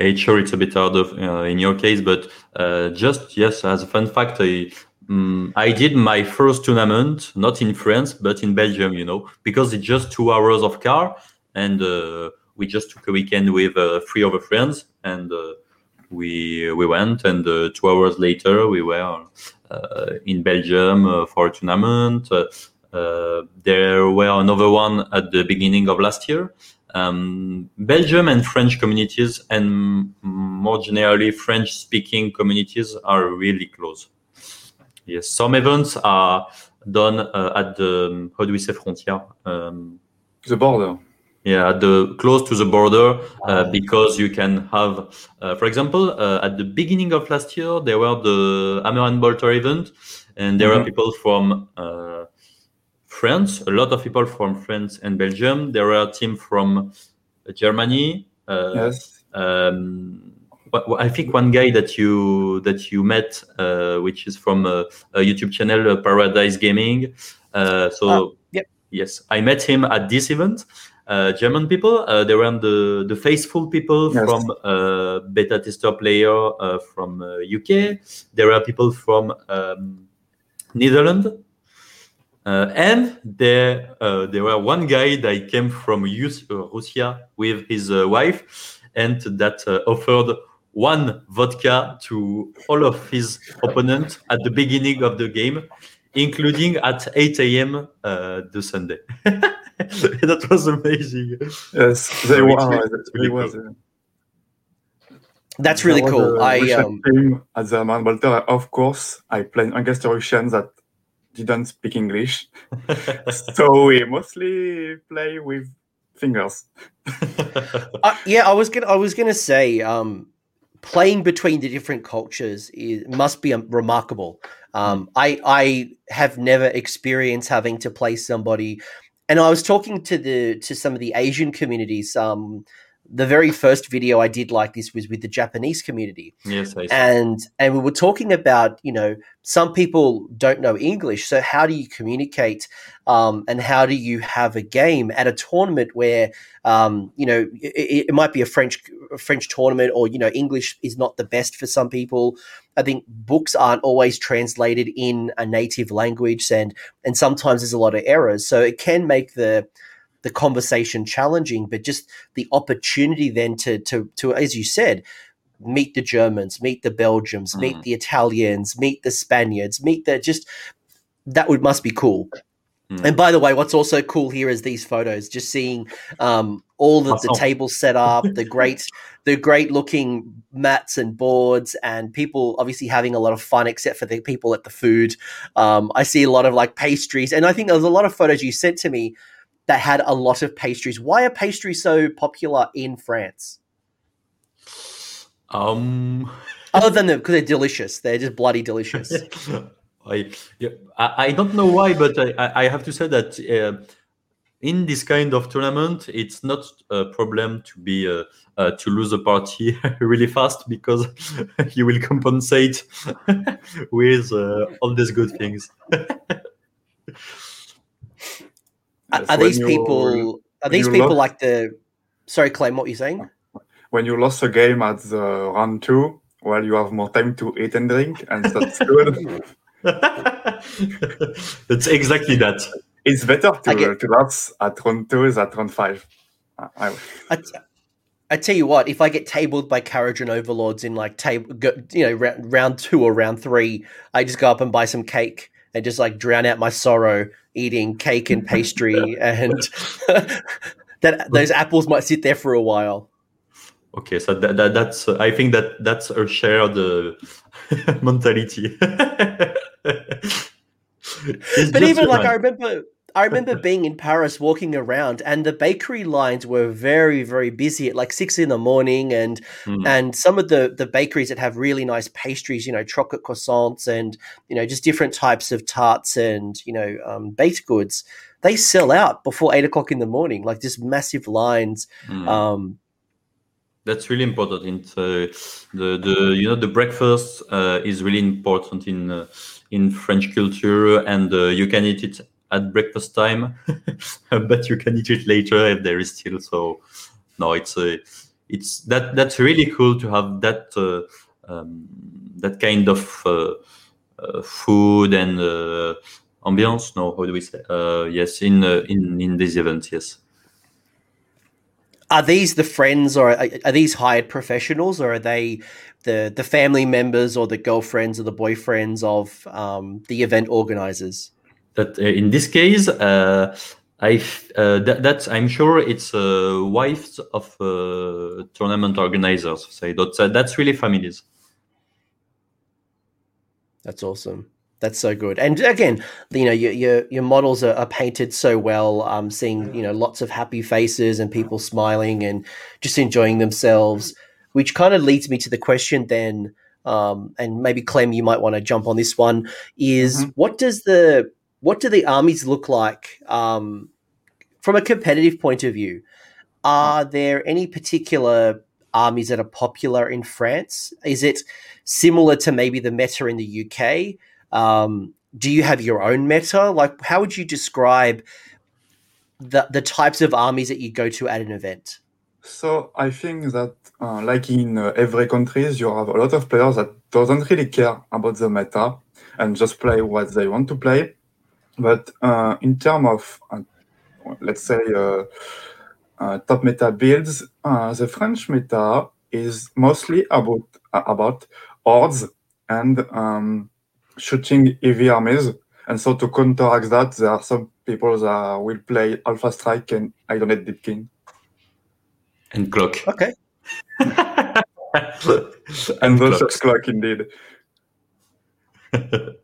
Yeah, sure, it's a bit harder uh, in your case, but uh, just yes, as a fun fact, I, mm, I did my first tournament not in France but in Belgium. You know, because it's just two hours of car, and uh, we just took a weekend with uh, three other friends, and uh, we we went, and uh, two hours later we were uh, in Belgium uh, for a tournament. Uh, there were another one at the beginning of last year. Um, Belgium and French communities, and more generally French-speaking communities, are really close. Yes, some events are done at the how do we say frontier? Um, The border. Yeah, at the close to the border, uh, because you can have, uh, for example, uh, at the beginning of last year, there were the Hammer and Bolter event, and there Mhm. were people from uh, France, a lot of people from France and Belgium. There were a team from Germany. Uh, yes. um, I think one guy that you that you met, uh, which is from a, a YouTube channel, Paradise Gaming. Uh, so Ah, yep. yes, I met him at this event. Uh, German people, uh, they were the the faithful people Yes. from uh, beta tester player uh, from uh, UK. There are people from um, Netherlands. Uh, and there, uh, there were one guy that came from Rus- uh, Russia with his uh, wife, and that uh, offered one vodka to all of his opponents at the beginning of the game, including at 8 a.m. Uh, the Sunday. that was amazing. Yes. They were. it's really- they really was, cool. uh, That's really was cool. I Russian um, team at the Man Bolter. Of course, I played against a Russian that didn't speak English, so we mostly play with fingers. uh, yeah, I was gonna I was gonna say um, playing between the different cultures is, must be um, remarkable. Um, I I have never experienced having to play somebody, and I was talking to the to some of the Asian communities. Um, the very first video I did like this was with the Japanese community. Yes, and and we were talking about you know some people don't know English, so how do you communicate, um, and how do you have a game at a tournament where um, you know it, it, might be a French a French tournament, or you know English is not the best for some people. I think books aren't always translated in a native language, and and sometimes there's a lot of errors, so it can make the the conversation challenging, but just the opportunity then to to to as you said, meet the Germans, meet the Belgians, mm. meet the Italians, meet the Spaniards, meet the just that would must be cool. Mm. And by the way, what's also cool here is these photos. Just seeing um, all the, the tables set up, the great, the great looking mats and boards, and people obviously having a lot of fun. Except for the people at the food, um, I see a lot of like pastries, and I think there's a lot of photos you sent to me that had a lot of pastries. Why are pastries so popular in France? Um, other than because they're delicious, they're just bloody delicious. I, yeah, I, I don't know why, but I, I have to say that uh, in this kind of tournament, it's not a problem to be uh, uh, to lose a party really fast because you will compensate with uh, all these good things. Are, are these people? Are these people lost, like the? Sorry, Clem. What are you saying? When you lost a game at the round two, well, you have more time to eat and drink, and that's good. It's exactly that. It's better to, get, to lose at round two than at round five. I, I, I tell you what, if I get tabled by Kharadron Overlords in like table, you know, round two or round three, I just go up and buy some cake and just like drown out my sorrow eating cake and pastry and that those apples might sit there for a while. Okay so that, that that's uh, i think that that's a shared uh, mentality. But even like i remember I remember being in Paris walking around and the bakery lines were very, very busy at like six in the morning and mm. and some of the the bakeries that have really nice pastries, you know, chocolate croissants and, you know, just different types of tarts and, you know, um, baked goods, they sell out before eight o'clock in the morning, like just massive lines. Mm. Um, that's really important. In uh, the the you know the breakfast uh, is really important in uh, in French culture, and uh, you can eat it at breakfast time, but you can eat it later if there is still. So no, it's a it's that that's really cool to have that uh, um, that kind of uh, uh, food and uh, ambience. No, how do we say? Uh, yes, in uh, in in these events, yes. Are these the friends, or are, are these hired professionals, or are they the the family members, or the girlfriends, or the boyfriends of um, the event organizers? That uh, in this case, uh, I uh, that, that's I'm sure it's uh, wives of uh, tournament organizers. So that's uh, that's really families. That's awesome. That's so good. And again, you know, your your, your models are, are painted so well. I'm seeing you know lots of happy faces and people smiling and just enjoying themselves, which kind of leads me to the question then. Um, and maybe Clem, you might want to jump on this one. Is mm-hmm. what does the what do the armies look like um, from a competitive point of view? Are there any particular armies that are popular in France? Is it similar to maybe the meta in the UK? Um, do you have your own meta? Like, how would you describe the the types of armies that you go to at an event? So I think that, uh, like in uh, every countries, you have a lot of players that doesn't really care about the meta and just play what they want to play. But uh, in terms of, uh, let's say, uh, uh, top meta builds, uh, the French meta is mostly about about hordes and um, shooting heavy armies. And so to counteract that, there are some people that will play Alpha Strike and Idoneth Deepkin. And Kroak. Okay. and, and versus Kroak indeed.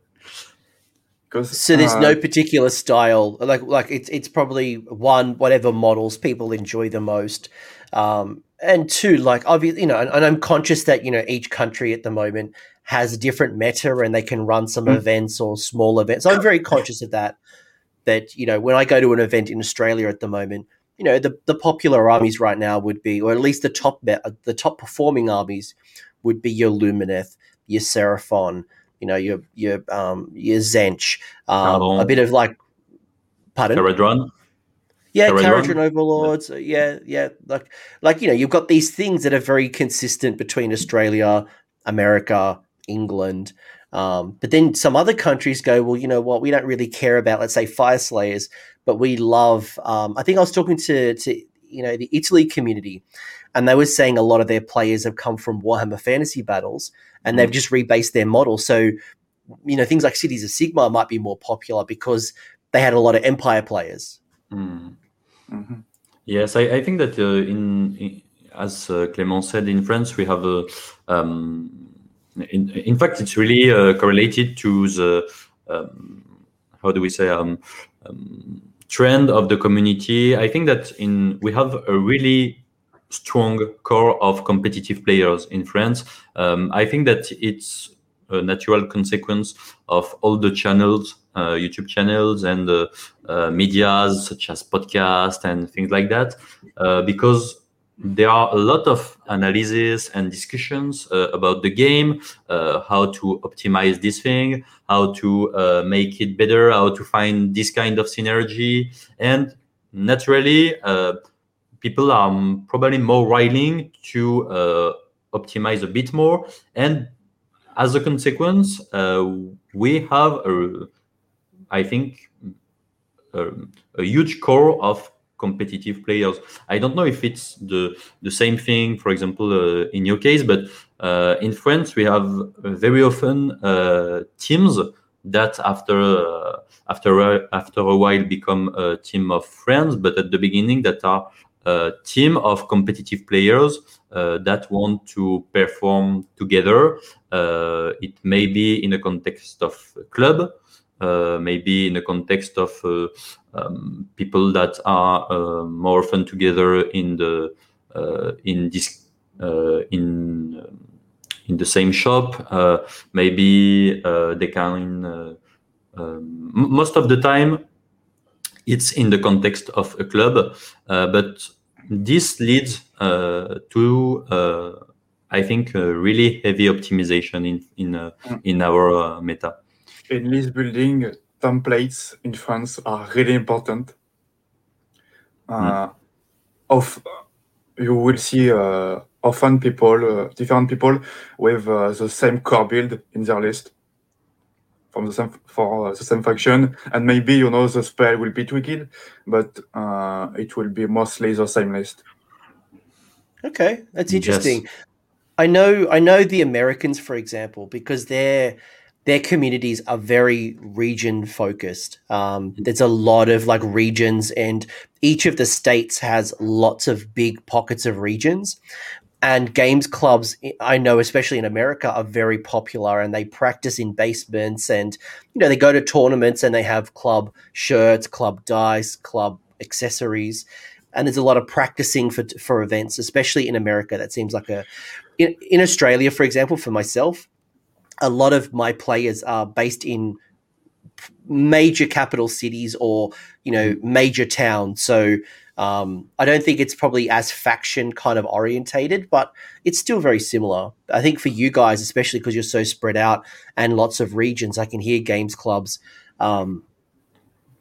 so there's uh, no particular style. Like like it's it's probably one whatever models people enjoy the most. Um, and two, like obviously, you know, and, and, I'm conscious that you know each country at the moment has a different meta, and they can run some mm. events or small events. So I'm very conscious of that. That you know, when I go to an event in Australia at the moment, you know, the the popular armies right now would be, or at least the top the top performing armies would be your Lumineth, your Seraphon, you know, your your um your Tzeentch, um, a bit of like pardon. Kharadron. Yeah, Kharadron overlords. Yeah. yeah, yeah. Like like you know, you've got these things that are very consistent between Australia, America, England. Um, but then some other countries go, well, you know what, we don't really care about, let's say, Fyreslayers, but we love. Um, I think I was talking to to you know the Italy community, and they were saying a lot of their players have come from Warhammer Fantasy Battles, and they've mm. just rebased their model. So, you know, things like Cities of Sigmar might be more popular because they had a lot of Empire players. Mm. Mm-hmm. Yes, I, I, think that uh, in, in, as uh, Clément said, in France we have a. Um, in, in fact, it's really uh, correlated to the um, how do we say um, um, trend of the community. I think that in we have a really strong core of competitive players in France. Um, I think that it's a natural consequence of all the channels, uh, YouTube channels and uh, uh, medias such as podcast and things like that, uh, because there are a lot of analysis and discussions uh, about the game, uh, how to optimize this thing, how to make it better, how to find this kind of synergy, and naturally people are probably more willing to uh, optimize a bit more. And as a consequence, uh, we have, a, I think, a, a, huge core of competitive players. I don't know if it's the, the same thing, for example, uh, in your case, but uh, in France, we have very often uh, teams that after uh, after a, after a while become a team of friends, but at the beginning that are a team of competitive players uh, that want to perform together. Uh, it may be in a context of club, uh, maybe in a context of uh, um, people that are uh, more often together in the uh, in this in in the same shop. maybe they can. Um, most of the time, it's in the context of a club, but this leads uh, to uh, I think really heavy optimization in in mm. in our meta. In list building, templates in France are really important. Mm. Of you will see often people, different people with the same core build in their list from the same for uh, the same faction, and maybe you know the spell will be tweaked, but uh, it will be mostly the same list. Okay, that's interesting. Yes. I know I know the Americans, for example, because their their communities are very region focused. Um, there's a lot of like regions, and each of the states has lots of big pockets of regions and games clubs i know especially in america are very popular and they practice in basements and you know they go to tournaments and they have club shirts club dice club accessories. And there's a lot of practicing for for events especially in america. That seems like a in, in australia for example for myself a lot of my players are based in major capital cities or you know major towns. So um, I don't think it's probably as faction kind of orientated, but it's still very similar. I think for you guys, especially because you're so spread out and lots of regions, I can hear games clubs um,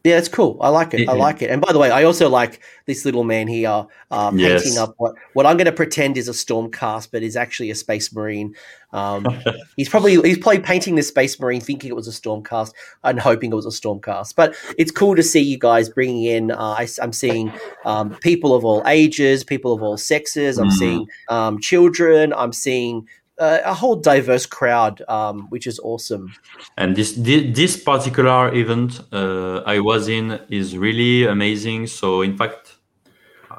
yeah, it's cool. I like it. Mm-hmm. I like it. And by the way, I also like this little man here yes. painting up what, what I'm going to pretend is a Stormcast, but is actually a Space Marine. Um, he's probably he's probably painting this Space Marine, thinking it was a Stormcast and hoping it was a Stormcast. But it's cool to see you guys bringing in. Uh, I, am seeing um, people of all ages, people of all sexes. I'm mm. seeing um, children. I'm seeing uh, a whole diverse crowd, um, which is awesome. And this this particular event uh, I was in is really amazing. So in fact,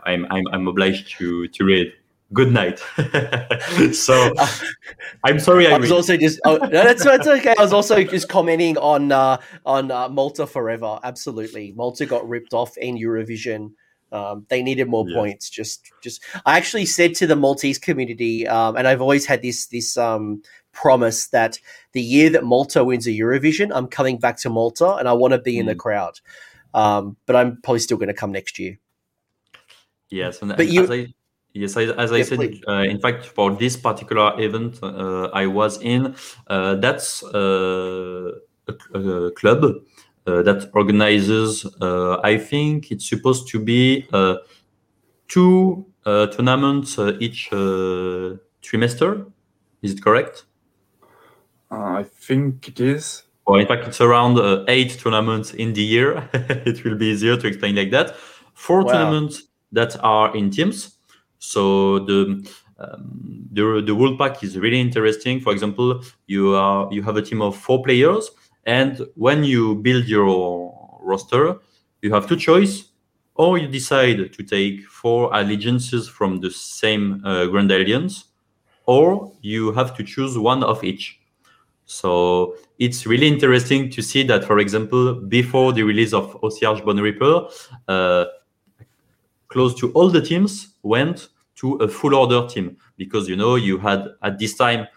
I'm I'm, I'm obliged to to read. good night. so I'm sorry. I, I was also just oh, no, that's that's okay. I was also just commenting on uh, on uh, Malta forever. Absolutely, Malta got ripped off in Eurovision. Um, they needed more yeah. points. Just, just. I actually said to the Maltese community, um, and I've always had this this um, promise that the year that Malta wins a Eurovision, I'm coming back to Malta, and I want to be mm. in the mm. crowd. Um, but I'm probably still going to come next year. Yes, and but you. I, yes, as I said, uh, in fact, for this particular event uh, I was in, uh, that's uh, a, a, club Uh, that organizes. Uh, I think it's supposed to be uh, two uh, tournaments each trimester. Is it correct? I think it is. Well, in fact, it's around eight tournaments in the year. it will be easier to explain like that. Four wow. tournaments that are in teams. So the um, the the world pack is really interesting. For example, you are you have a team of four players, and when you build your roster, you have two choice, or you decide to take four allegiances from the same uh, Grand Alliance, or you have to choose one of each. So it's really interesting to see that, for example, before the release of Ossiarch Bone Reaper, uh, close to all the teams went to a full order team because you know you had at this time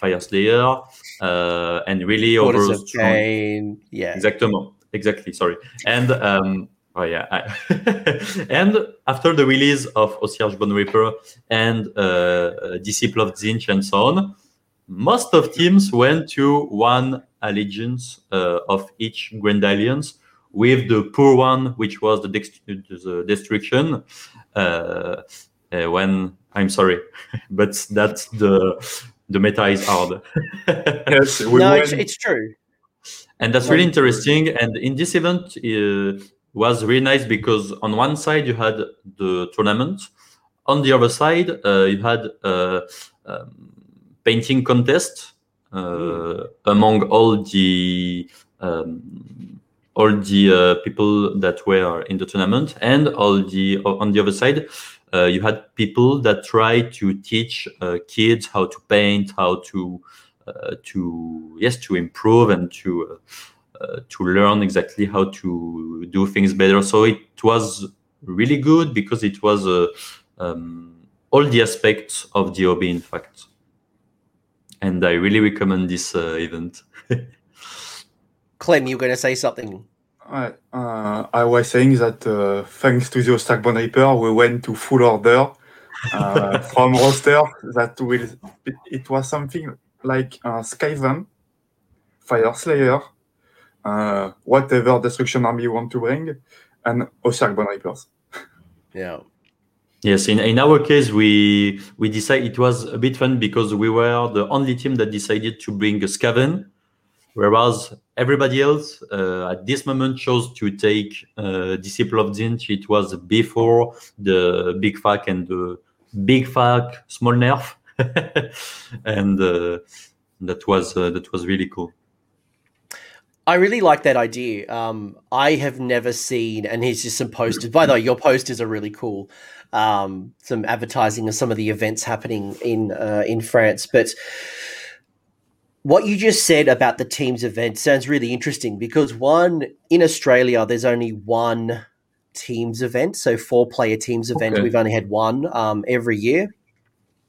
Fyreslayer uh, and really over strong. Yeah, exactly, exactly. Sorry, and um, oh yeah, I and after the release of Ossiarch Bone Reaper and uh, Disciple of Tzeentch and so on, most of teams went to one allegiance uh, of each Grand Alliance with the poor one, which was the, the destruction. Uh, uh, when I'm sorry, but that's the the meta is hard. yes, no, it's, it's, true, and that's really interesting. And in this event, uh, was really nice because on one side you had the tournament, on the other side uh, you had a um, painting contest uh, mm. among all the um, all the uh, people that were in the tournament and all the on the other side uh, you had people that try to teach uh, kids how to paint how to uh, to yes to improve and to uh, to learn exactly how to do things better. So it was really good because it was um, all the aspects of the hobby in fact. And i really recommend this event. Clem, you are going to say something. Uh, I was saying that uh, thanks to the Ossiarch Bone Reaper, we went to full order uh, from roster. That will it, it, was something like uh, Skaven, Fyreslayer, uh, whatever destruction army you want to bring, and Ossiarch Bone Reapers. Yeah. Yes, in, in our case, we we decided it was a bit fun because we were the only team that decided to bring a Skaven whereas everybody else uh, at this moment chose to take uh, Disciple of Tzeentch. It was before the Big FAQ and the Big FAQ Small Nerf, and uh, that was uh, that was really cool. I really like that idea. Um, I have never seen, and here's just some posters. By the way, your posters are really cool. Um, some advertising of some of the events happening in uh, in France, but what you just said about the teams event sounds really interesting because one in Australia, there's only one teams event, so four player teams event. Okay. We've only had one um, every year,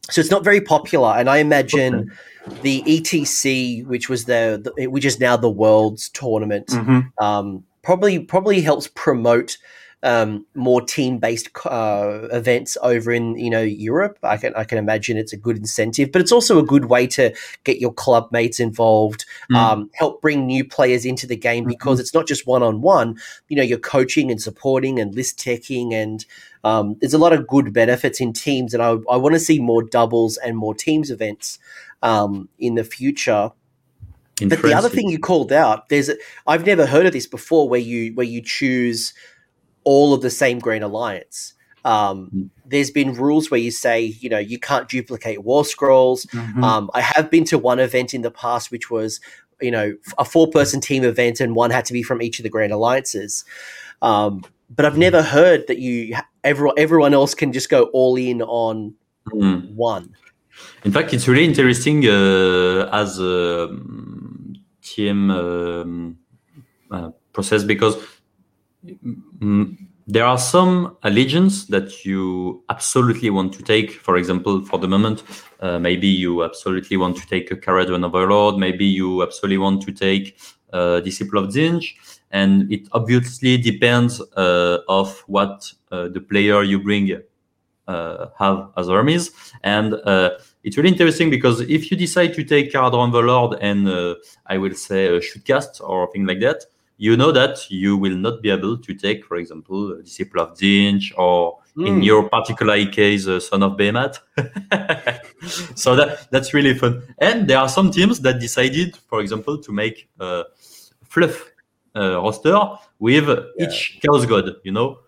so it's not very popular. And I imagine okay. the ETC, which was the, the, which is now the world's tournament, mm-hmm. um, probably probably helps promote um, more team based uh, events over in you know Europe. I can I can imagine it's a good incentive, but it's also a good way to get your club mates involved, mm. um, help bring new players into the game because mm-hmm. it's not just one on one. You know, you're coaching and supporting and list teching and um, there's a lot of good benefits in teams, and I, I want to see more doubles and more teams events um, in the future. But the other thing you called out, there's a, I've never heard of this before, where you where you choose all of the same Grand Alliance. Um, mm. there's been rules where you say, you know, you can't duplicate war scrolls. Mm-hmm. Um, I have been to one event in the past, which was, you know, a four person team event, and one had to be from each of the Grand Alliances. Um, but I've never heard that you everyone everyone else can just go all in on mm. one. In fact, it's really interesting uh, as a um, TM um, uh, process because there are some allegiance that you absolutely want to take. For example, for the moment, uh, maybe you absolutely want to take a Kharadron Overlord. Maybe you absolutely want to take a Disciple of Tzeentch. And it obviously depends uh, of what uh, the player you bring uh, have as armies. And uh, it's really interesting because if you decide to take Kharadron Overlord and uh, I will say a shootcast or thing like that, you know that you will not be able to take, for example, Disciple of Tzeentch or mm. in hmm. your particular case, uh, Son of Behemat. so that that's really fun. And there are some teams that decided, for example, to make a fluff uh, roster with yeah. each Chaos God. You know,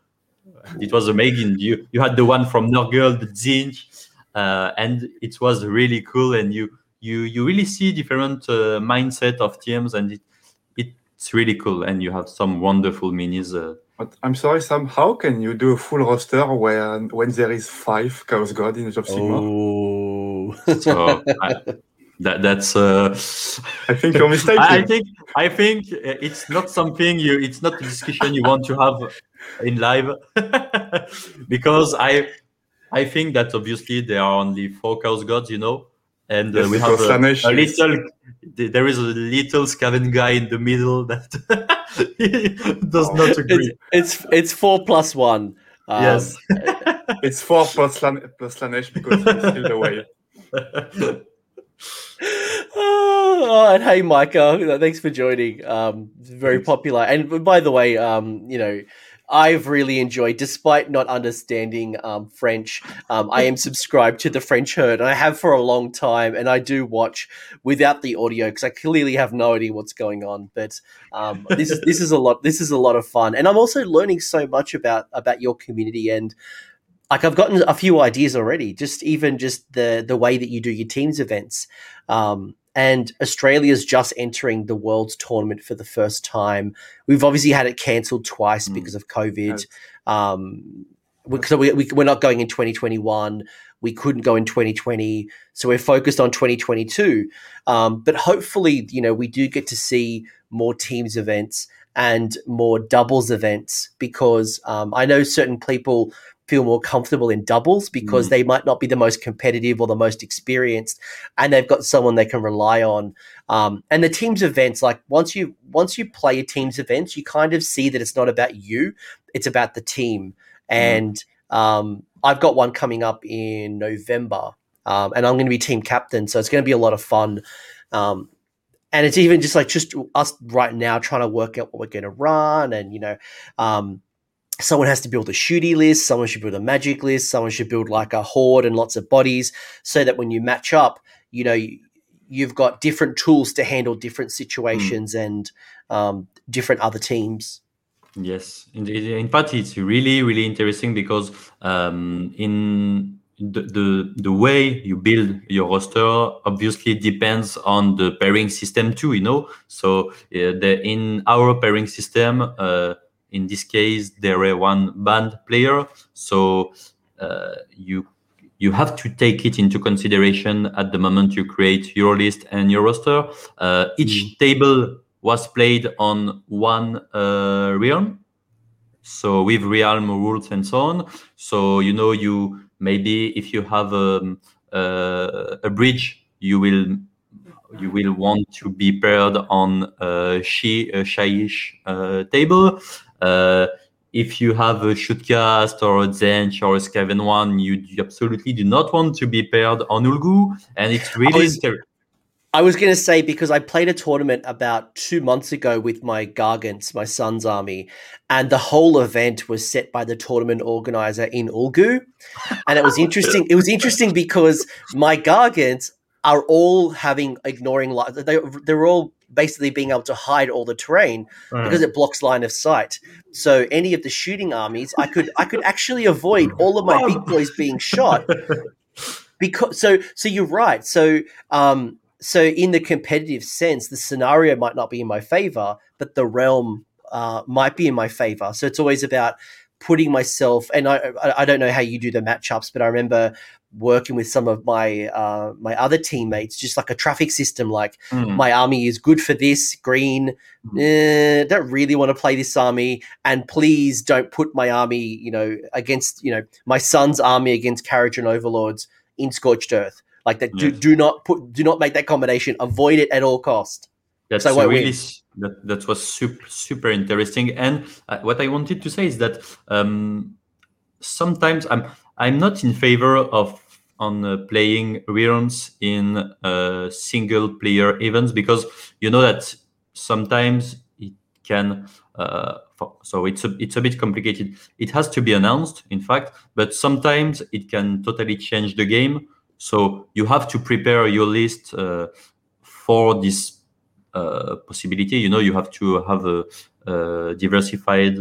it was amazing. You you had the one from Nurgle, the Tzeentch, uh, and it was really cool. And you you you really see different uh, mindset of teams, and it it's really cool, and you have some wonderful minis. Uh, but I'm sorry, Sam. How can you do a full roster when when there is five Chaos God in Age of Sigmar? Oh. so I, that that's. Uh, I think you're mistaken. I think I think it's not something you. It's not a discussion you want to have in live, because I I think that obviously there are only four Chaos Gods, you know, and uh, we have a, a, little there is a little Skaven guy in the middle that does not agree. it's, it's it's four plus one. Um, yes. It's four plus, plus Slaanesh because he's still away oh, and hey Micah thanks for joining. Um very popular. And by the way um you know I've really enjoyed, despite not understanding um, French. Um, I am subscribed to the French herd, and I have for a long time. And I do watch without the audio because I clearly have no idea what's going on. But um, this is this is a lot. This is a lot of fun, and I'm also learning so much about about your community and like I've gotten a few ideas already. Just even just the the way that you do your teams events. Um, and Australia's just entering the World's Tournament for the first time. We've obviously had it cancelled twice mm. because of COVID. Um, so we, we, we're not going in 2021. We couldn't go in 2020, so we're focused on 2022. Um, but hopefully, you know, we do get to see more teams events and more doubles events because um, I know certain people feel more comfortable in doubles because mm. they might not be the most competitive or the most experienced, and they've got someone they can rely on. Um, and the teams events, like once you once you play a teams events, you kind of see that it's not about you; it's about the team. Mm. And um, I've got one coming up in November, um, and I'm going to be team captain, so it's going to be a lot of fun. Um, and it's even just like just us right now trying to work out what we're going to run, and you know, um, someone has to build a shooty list, someone should build a magic list, someone should build like a horde and lots of bodies so that when you match up, you know, you've got different tools to handle different situations mm. and um, different other teams. Yes, in, in fact, it's really, really interesting because um, in the, the the way you build your roster obviously depends on the pairing system too. You know, so uh, the, in our pairing system, uh, in this case there are one band player. So uh, you you have to take it into consideration at the moment you create your list and your roster. Uh, each mm. table was played on one uh, realm. So with realm rules and so on. So you know you maybe if you have um, uh, a bridge you will you will want to be paired on a Shi, a Shyish uh, table. Uh, if you have a shootcast or a Tzeentch or a Skaven one, you, you, absolutely do not want to be paired on Ulgu, and it's really. I was, I was going to say because I played a tournament about two months ago with my Gargants, my son's army, and the whole event was set by the tournament organizer in Ulgu, and it was interesting. it was interesting because my Gargants are all having ignoring light. They, they're all basically being able to hide all the terrain mm. because it blocks line of sight. So any of the shooting armies, I could I could actually avoid all of my big boys being shot. Because so so you're right. So um so in the competitive sense, the scenario might not be in my favor, but the realm uh, might be in my favor. So it's always about putting myself and I I don't know how you do the matchups, but I remember working with some of my uh, my other teammates, just like a traffic system. Like mm. my army is good for this green. Mm. Eh, don't really want to play this army, and please don't put my army, you know, against you know my son's army against Kharadron Overlords in scorched earth. Like that, yes. do, do not put, do not make that combination. Avoid it at all cost. That's so really that, that was super super interesting. And uh, what I wanted to say is that um, sometimes I'm I'm not in favor of on uh, playing reruns in uh, single player events because you know that sometimes it can uh, so it's a, it's a bit complicated. It has to be announced in fact but sometimes it can totally change the game. So you have to prepare your list uh, for this uh, possibility. You know you have to have a, a diversified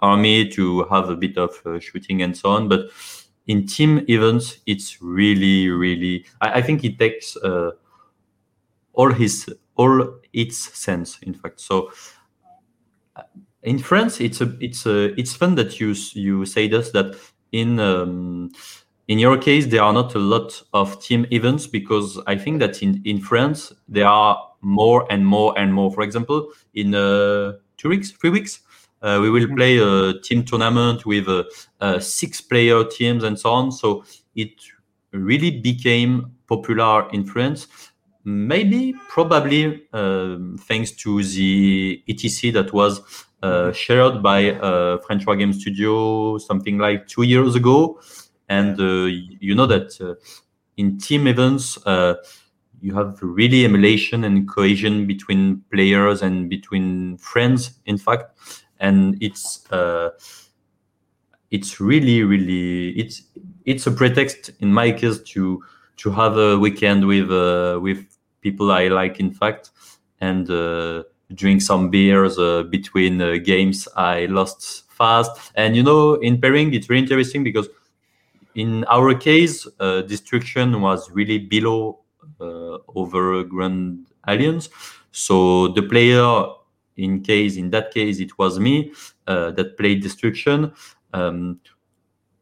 army to have a bit of uh, shooting and so on but in team events, it's really, really. I, I think it takes uh, all his all its sense. In fact, so uh, in France, it's a it's a it's fun that you you say this that in. Um, in your case, there are not a lot of team events because I think that in, in France there are more and more and more. For example, in uh, two weeks, three weeks, uh, we will mm-hmm. play a team tournament with uh, uh, six player teams and so on. So it really became popular in France. Maybe, probably, um, thanks to the ETC that was uh, mm-hmm. shared by uh, French War Game Studio something like two years ago. And uh, you know that in team events, you have really emulation and cohesion between players and between friends, in fact and it's uh, it's really really it's it's a pretext in my case to to have a weekend with uh, with people I like in fact and uh, drink some beers uh, between uh, games I lost fast. And you know in pairing it's very interesting because in our case uh, destruction was really below over Grand Alliance. So the player in case in that case it was me uh, that played destruction. Um,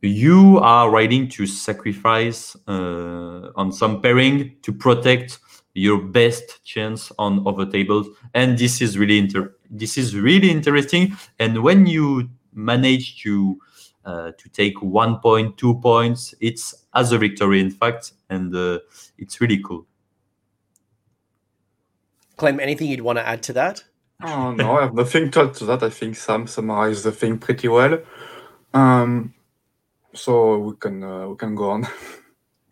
you are ready to sacrifice uh, on some pairing to protect your best chance on other tables. And this is really inter- this is really interesting. And when you manage to uh, to take one point two points it's as a victory in fact. And uh, it's really cool. Clem, anything you'd want to add to that Oh, no, I have nothing to add to that. I think Sam summarized the thing pretty well. Um, so we can uh, we can go on.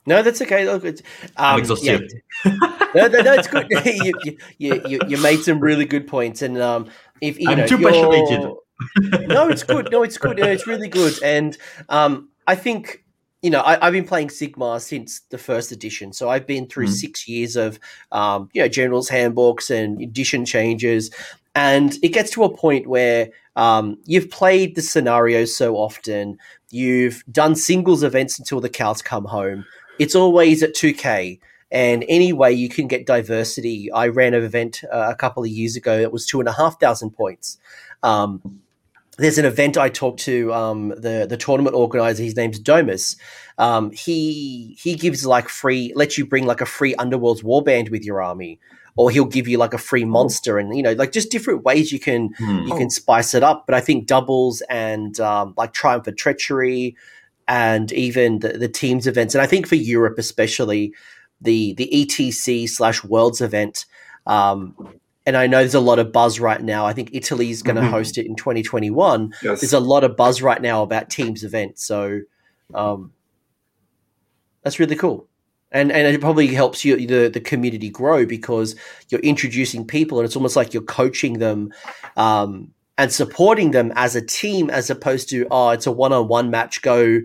No, that's okay. Look, it's, um, I'm exhausted. Yeah. no, no, no, it's good. you, you, you, you made some really good points, and um, if you I'm know, too passionate. no, it's good. No, it's good. No, it's really good, and um, I think you know, I, have been playing Sigmar since the first edition, so I've been through mm. six years of, um, you know, generals handbooks and edition changes, and it gets to a point where um, you've played the scenarios so often, you've done singles events until the cows come home. It's always at two K, and any way you can get diversity. I ran an event uh, a couple of years ago that was two and a half thousand points. Um, there's an event I talked to um, the the tournament organizer. His name's Domus. Um, he he gives like free, lets you bring like a free Underworld's warband with your army, or he'll give you like a free monster, and you know like just different ways you can hmm. you can spice it up. But I think doubles and um, like Triumph of Treachery, and even the, the teams events, and I think for Europe especially, the the ETC slash Worlds event. Um, and I know there's a lot of buzz right now. I think Italy's going to mm-hmm. host it in 2021. Yes. There's a lot of buzz right now about teams events, so um, that's really cool. And and it probably helps you the the community grow because you're introducing people, and it's almost like you're coaching them um, and supporting them as a team, as opposed to oh, it's a one on one match. Go,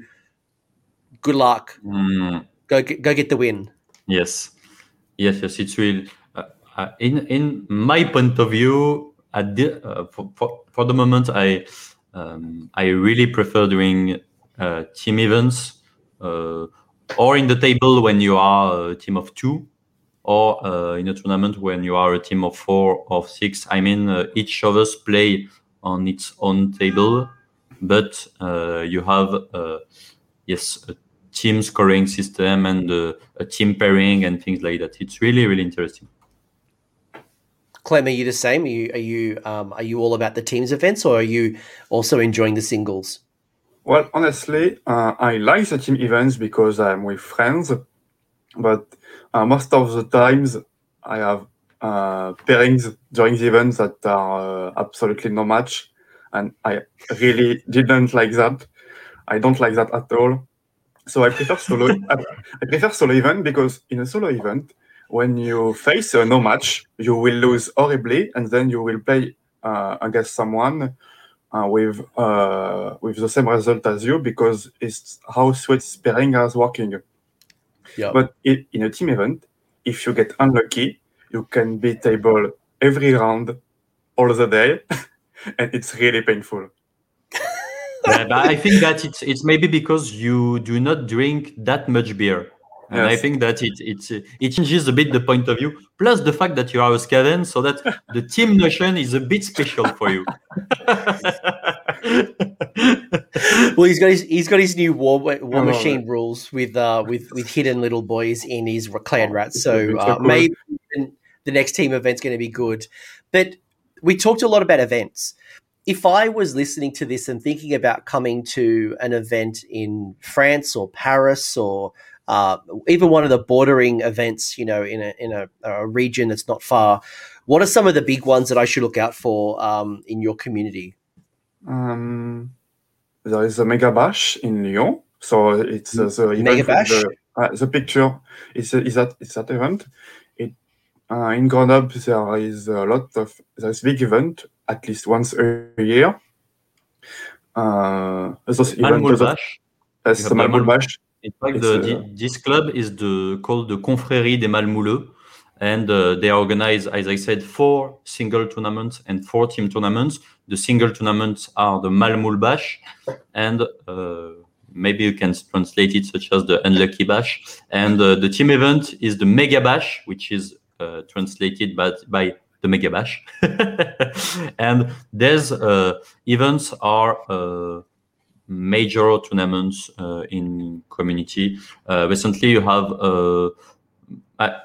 good luck. Mm. Go go get the win. Yes, yes, yes. It's real uh, in in my point of view, at the, uh, for, for, for the moment, I um, I really prefer doing uh, team events uh, or in the table when you are a team of two, or uh, in a tournament when you are a team of four or six. I mean, each of us play on its own table, but you have yes a team scoring system and a team pairing and things like that. It's really really interesting. Clem, are you the same? Are you are you um, are you all about the teams events, or are you also enjoying the singles? Well, honestly, uh, I like the team events because I'm with friends, but uh, most of the times I have uh, pairings during the events that are uh, absolutely no match, and I really didn't like that. I don't like that at all. So I prefer solo. I prefer solo event because in a solo event, when you face a no match, you will lose horribly, and then you will play uh, against someone uh, with uh, with the same result as you because it's how Swiss pairing is working. Yeah. But i- in a team event, if you get unlucky, you can be table every round, all the day, and it's really painful. Yeah, but I think that it's it's maybe because you do not drink that much beer. And I think that it it it changes a bit the point of view. Plus the fact that you are a Skaven, so that the team notion is a bit special for you. Well, he's got his he's got his new war war machine rules with uh with with hidden little boys in his clan rats. So uh, maybe the next team event's going to be good. But we talked a lot about events. If I was listening to this and thinking about coming to an event in France or Paris or uh, even one of the bordering events, you know, in a in a, a region that's not far, what are some of the big ones that I should look out for um, in your community? Um, there is a Mega Bash in Lyon, so it's uh, the event Mega Bash? The, uh, the picture is is that it's that event. It uh, in Grenoble there is a lot of there's big event at least once a year. Uh, those event- Malmol Bash. Yes, the have Malmol Malmol- Bash. In fact, the, uh, this club is the called the Confrérie des Malmouleux, and uh, they organize, as I said, four single tournaments and four team tournaments. The single tournaments are the Malmoul Bash, and uh, maybe you can translate it such as the Unlucky Bash. And uh, the team event is the Mega Bash, which is uh, translated by, by the Mega Bash. and these uh, events are uh, major tournaments uh, in community. Uh, recently, you have, uh, I-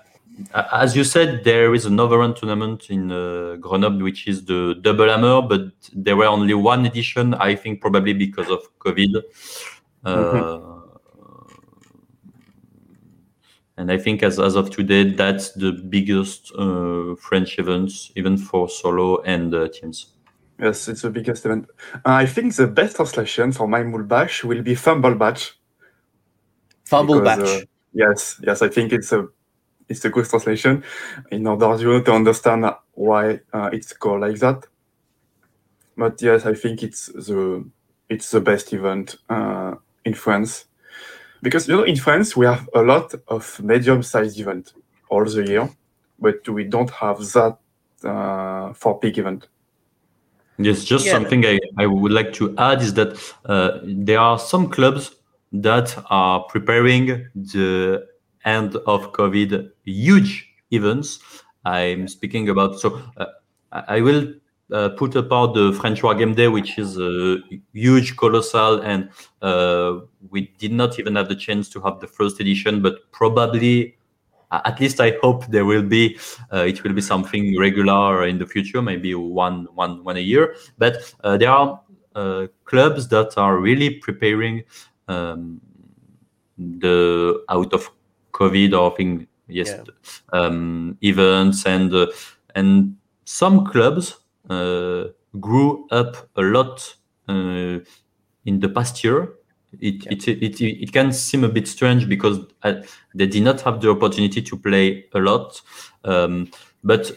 as you said, there is another one tournament in uh, Grenoble, which is the Double Hammer, but there were only one edition. I think probably because of COVID. Uh, And I think as, as of today, that's the biggest uh, French events, even for solo and uh, teams. Yes, it's the biggest event. Uh, I think the best translation for Malmol Bash will be Fumble Batch. Fumble because, batch. uh, yes, yes, I think it's a it's a good translation in order you know, to understand why uh, it's called like that. But yes, I think it's the it's the best event uh, in France because you know in France we have a lot of medium-sized event all the year, but we don't have that uh, for big event. Yes, just Yeah. something I, I would like to add is that uh, there are some clubs that are preparing the end of COVID huge events. I'm speaking about, so uh, I will uh, put apart the French War Game Day, which is uh, huge, colossal, and uh, we did not even have the chance to have the first edition, but probably at least I hope there will be uh, it will be something regular in the future, maybe one one one a year. But uh, there are uh, clubs that are really preparing um, the out of COVID or thing yes Yeah. um, events and uh, and some clubs uh, grew up a lot uh, in the past year. It, it, it, it, it can seem a bit strange because uh, they did not have the opportunity to play a lot, um, but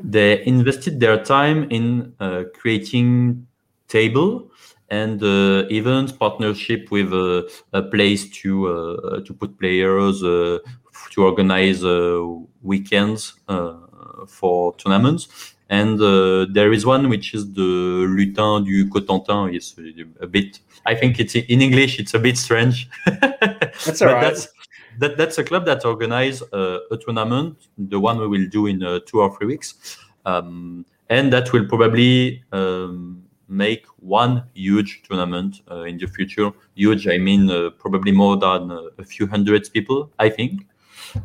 they invested their time in uh, creating table and uh, event partnership with uh, a place to uh, to put players uh, to organize uh, weekends uh, for tournaments and uh, there is one which is the lutin du cotentin is a bit i think it's in english it's a bit strange That's But all right. that's that, that's a club that organize uh, a tournament the one we will do in uh, two or three weeks um, and that will probably um, make one huge tournament uh, in the future. Huge, I mean, uh, probably more than uh, a few hundred people, I think.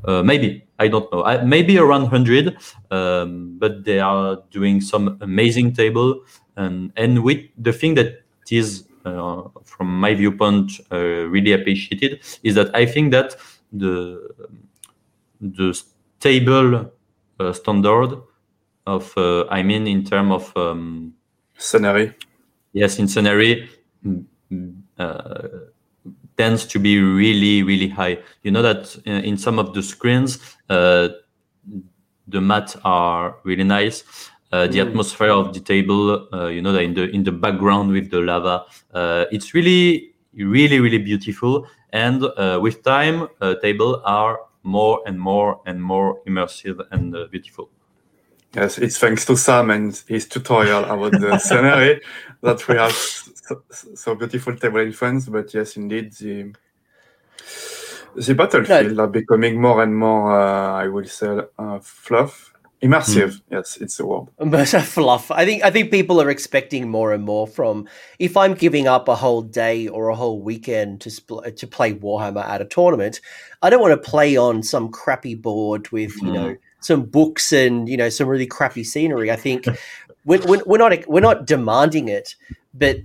Uh, maybe I don't know. I, maybe around hundred, um, but they are doing some amazing table, and and with the thing that is uh, from my viewpoint uh, really appreciated is that I think that the the table standard of I mean in terms of um, scenery. Yes, in scenery. Uh, tends to be really really high. You know that in some of the screens uh, the mats are really nice. Uh, the mm. atmosphere of the table uh, you know in the in the background with the lava uh, it's really really really beautiful. And uh, with time uh, table are more and more and more immersive and beautiful. Yes, it's thanks to Sam and his tutorial about the scenery that we have so, so, beautiful table in France. But yes, indeed, the the battlefield no. are becoming more and more, uh, I will say, uh, fluff, immersive. Mm. Yes, it's a word. fluff. I think I think people are expecting more and more from. If I'm giving up a whole day or a whole weekend to spl- to play Warhammer at a tournament, I don't want to play on some crappy board with mm. you know some books and you know some really crappy scenery. I think we're, we're not we're not demanding it, but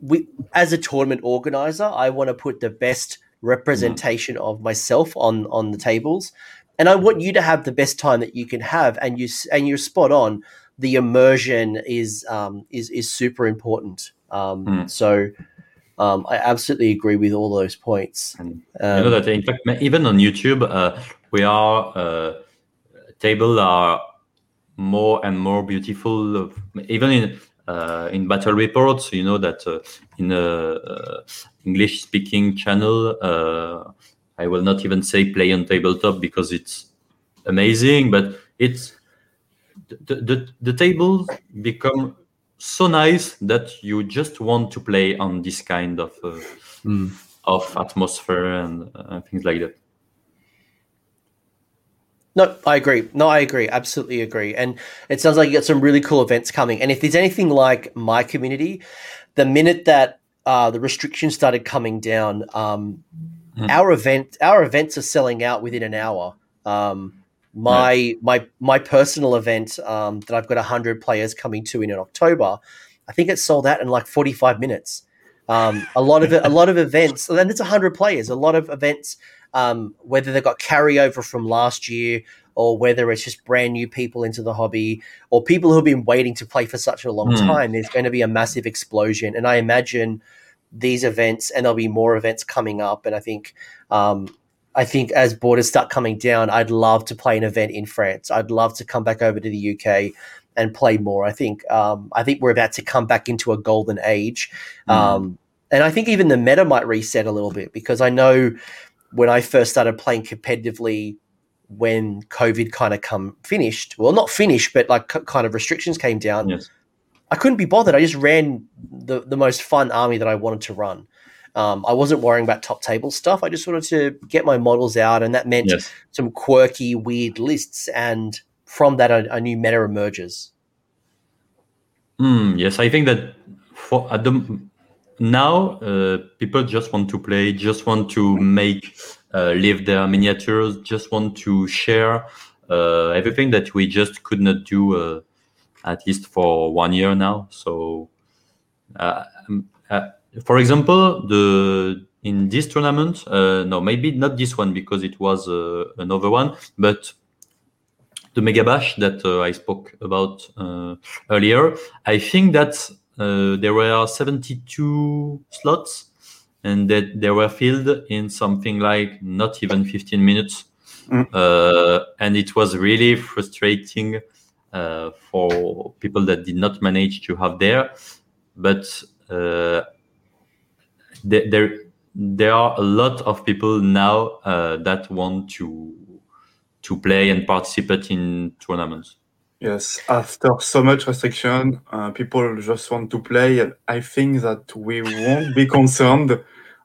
we as a tournament organizer, I want to put the best representation of myself on on the tables, and I want you to have the best time that you can have. And you and you're spot on. The immersion is um, is is super important. Um, mm. So. Um, I absolutely agree with all those points. And um, you know that in fact, even on YouTube, uh, we are uh, tables are more and more beautiful. Even in uh, in battle reports, you know that uh, in a uh, English speaking channel, uh, I will not even say play on tabletop because it's amazing, but it's the, the, the tables become so nice that you just want to play on this kind of mm. of atmosphere and things like that. No, I agree. No, I agree. Absolutely agree. And it sounds like you got some really cool events coming. And if there's anything like my community, the minute that uh, the restrictions started coming down, um, mm. our event, our events are selling out within an hour. Um, my right. my my personal event um, that I've got hundred players coming to in, in October, I think it sold out in like forty five minutes. Um, a lot of it, a lot of events, and it's hundred players. A lot of events um, whether they've got carryover from last year or whether it's just brand new people into the hobby or people who've been waiting to play for such a long mm. time, there's going to be a massive explosion. And I imagine these events, and there'll be more events coming up. And I think, um, I think as borders start coming down, I'd love to play an event in France. I'd love to come back over to the UK and play more. I think, um, I think we're about to come back into a golden age. Mm. Um, and I think even the meta might reset a little bit because I know when I first started playing competitively when COVID kind of come finished, well, not finished, but like kind of restrictions came down. Yes. I couldn't be bothered. I just ran the, the most fun army that I wanted to run. Um, I wasn't worrying about top table stuff. I just wanted to get my models out, and that meant yes. some quirky, weird lists. And from that, a, a new meta emerges. Mm, yes, I think that for at the now uh, people just want to play, just want to make uh, live their miniatures, just want to share uh, everything that we just could not do uh, at least for one year now. So, uh, um, uh, for example, the in this tournament, no, maybe not this one because it was another one, but the Mega Bash that I spoke about earlier, I think that uh, there were 72 slots and that they were filled in something like not even 15 minutes. Mm. Uh, and it was really frustrating uh, for people that did not manage to have there. But uh, there, there are a lot of people now uh, that want to to play and participate in tournaments. Yes, after so much restriction, uh, people just want to play. I think that we won't be concerned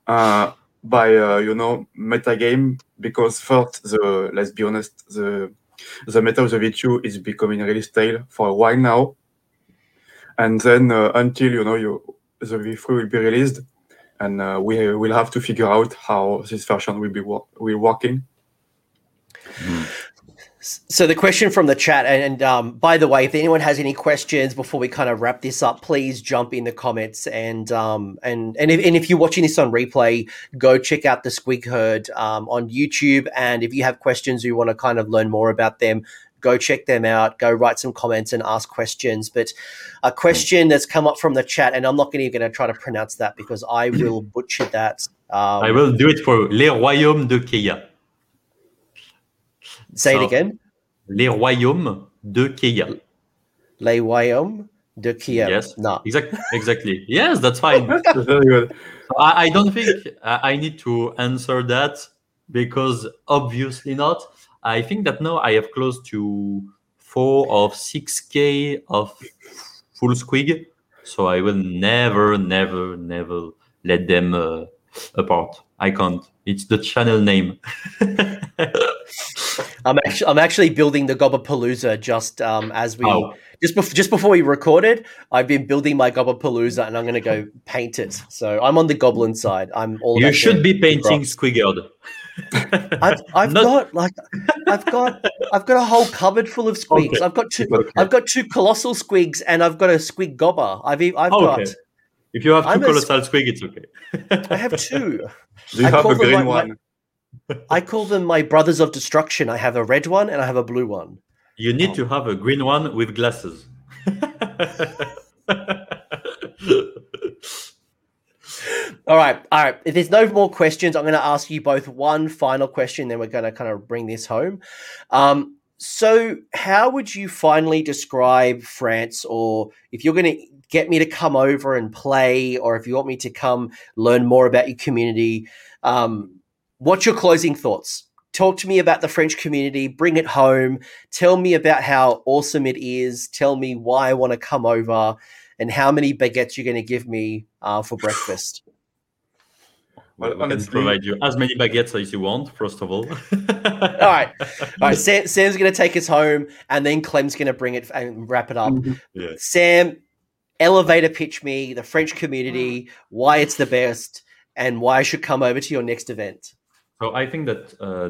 uh, by uh, you know meta game because first, the let's be honest, the the meta of the V2 is becoming really stale for a while now, and then uh, until you know you the V3 will be released, and uh, we will have to figure out how this version will be will working. Mm. So the question from the chat, and, um, by the way, if anyone has any questions before we kind of wrap this up, please jump in the comments. And um, and and if, and if you're watching this on replay, go check out the Squig Herd um, on YouTube. And if you have questions, or you want to kind of learn more about them, go check them out. Go write some comments and ask questions. But a question that's come up from the chat, and I'm not even going to try to pronounce that because I will butcher that. Um, I will do it for Les Royaumes de Keia. Say it again. Les royaumes de Keia. Les royaumes de Keia. Yes. No. Exactly. Exactly. yes, that's fine. Very good. So I, I, don't think I need to answer that because obviously not. I think that now I have close to four or six k of full squig, so I will never, never, never let them uh, apart. I can't. It's the channel name. I'm actually I'm actually building the Gobbapalooza just um, as we oh. just before just before we recorded. I've been building my Gobbapalooza and I'm going to go paint it. So I'm on the goblin side. I'm all. You should be painting Squigard. I've, I've Not... got like I've got I've got a whole cupboard full of squigs. Okay. I've got two okay. I've got two colossal squigs and I've got a squig gobba. I've I've oh, got. If you have 2 I'm colossal squig, it's okay. I have two. Do you I have a green one? My, I call them my brothers of destruction. I have a red one and I have a blue one. You need oh. to have a green one with glasses. all right, all right. If there's no more questions, I'm going to ask you both one final question. Then we're going to kind of bring this home. Um, so, how would you finally describe France, or if you're going to get me to come over and play, or if you want me to come learn more about your community? Um, What's your closing thoughts? Talk to me about the French community, bring it home, tell me about how awesome it is, tell me why I want to come over, and how many baguettes you're going to give me uh, for breakfast. Well, we can provide you as many baguettes as you want, first of all. all right. All right. Sam, Sam's going to take us home, and then Clem's going to bring it and wrap it up. Mm-hmm. Yeah. Sam, elevator pitch me, the French community, why it's the best, and why I should come over to your next event. So I think that uh,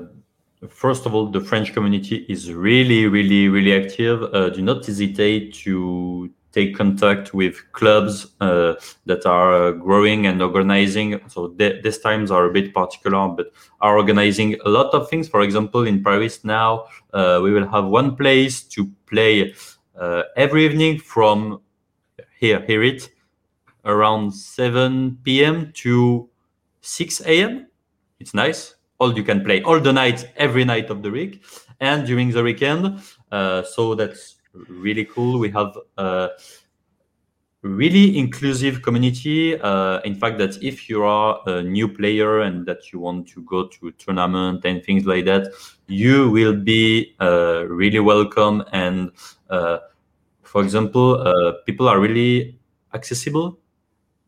first of all, the French community is really, really, really active. Uh, do not hesitate to take contact with clubs uh, that are uh, growing and organizing. So th- these times are a bit particular, but are organizing a lot of things. For example, in Paris now, uh, we will have one place to play uh, every evening from here, hear it, around 7 p.m. to 6 a.m. It's nice all you can play all the night, every night of the week, and during the weekend. Uh, so that's really cool. We have a really inclusive community. Uh, in fact, that if you are a new player and that you want to go to a tournament and things like that, you will be uh, really welcome. And uh, for example, uh, people are really accessible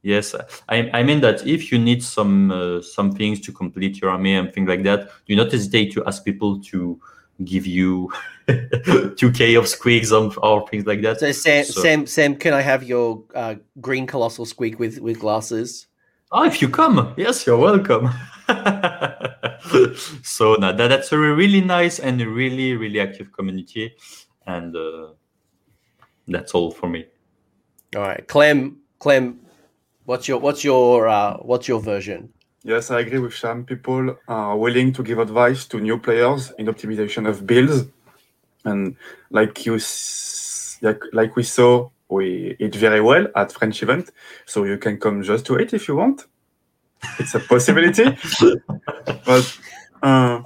Yes, I, I mean that if you need some uh, some things to complete your army and things like that, do not hesitate to ask people to give you 2k of squigs or, or things like that. So Sam, so, Sam, Sam, can I have your uh, green colossal squig with with glasses? Oh, if you come, yes, you're welcome. so no, that, that's a really nice and really really active community, and uh, that's all for me. All right, Clem, Clem, What's your what's your uh, what's your version? Yes, I agree with Sam. People are willing to give advice to new players in optimization of builds, and like you, like, like we saw, we eat very well at French event. So you can come just to it if you want. It's a possibility, but uh,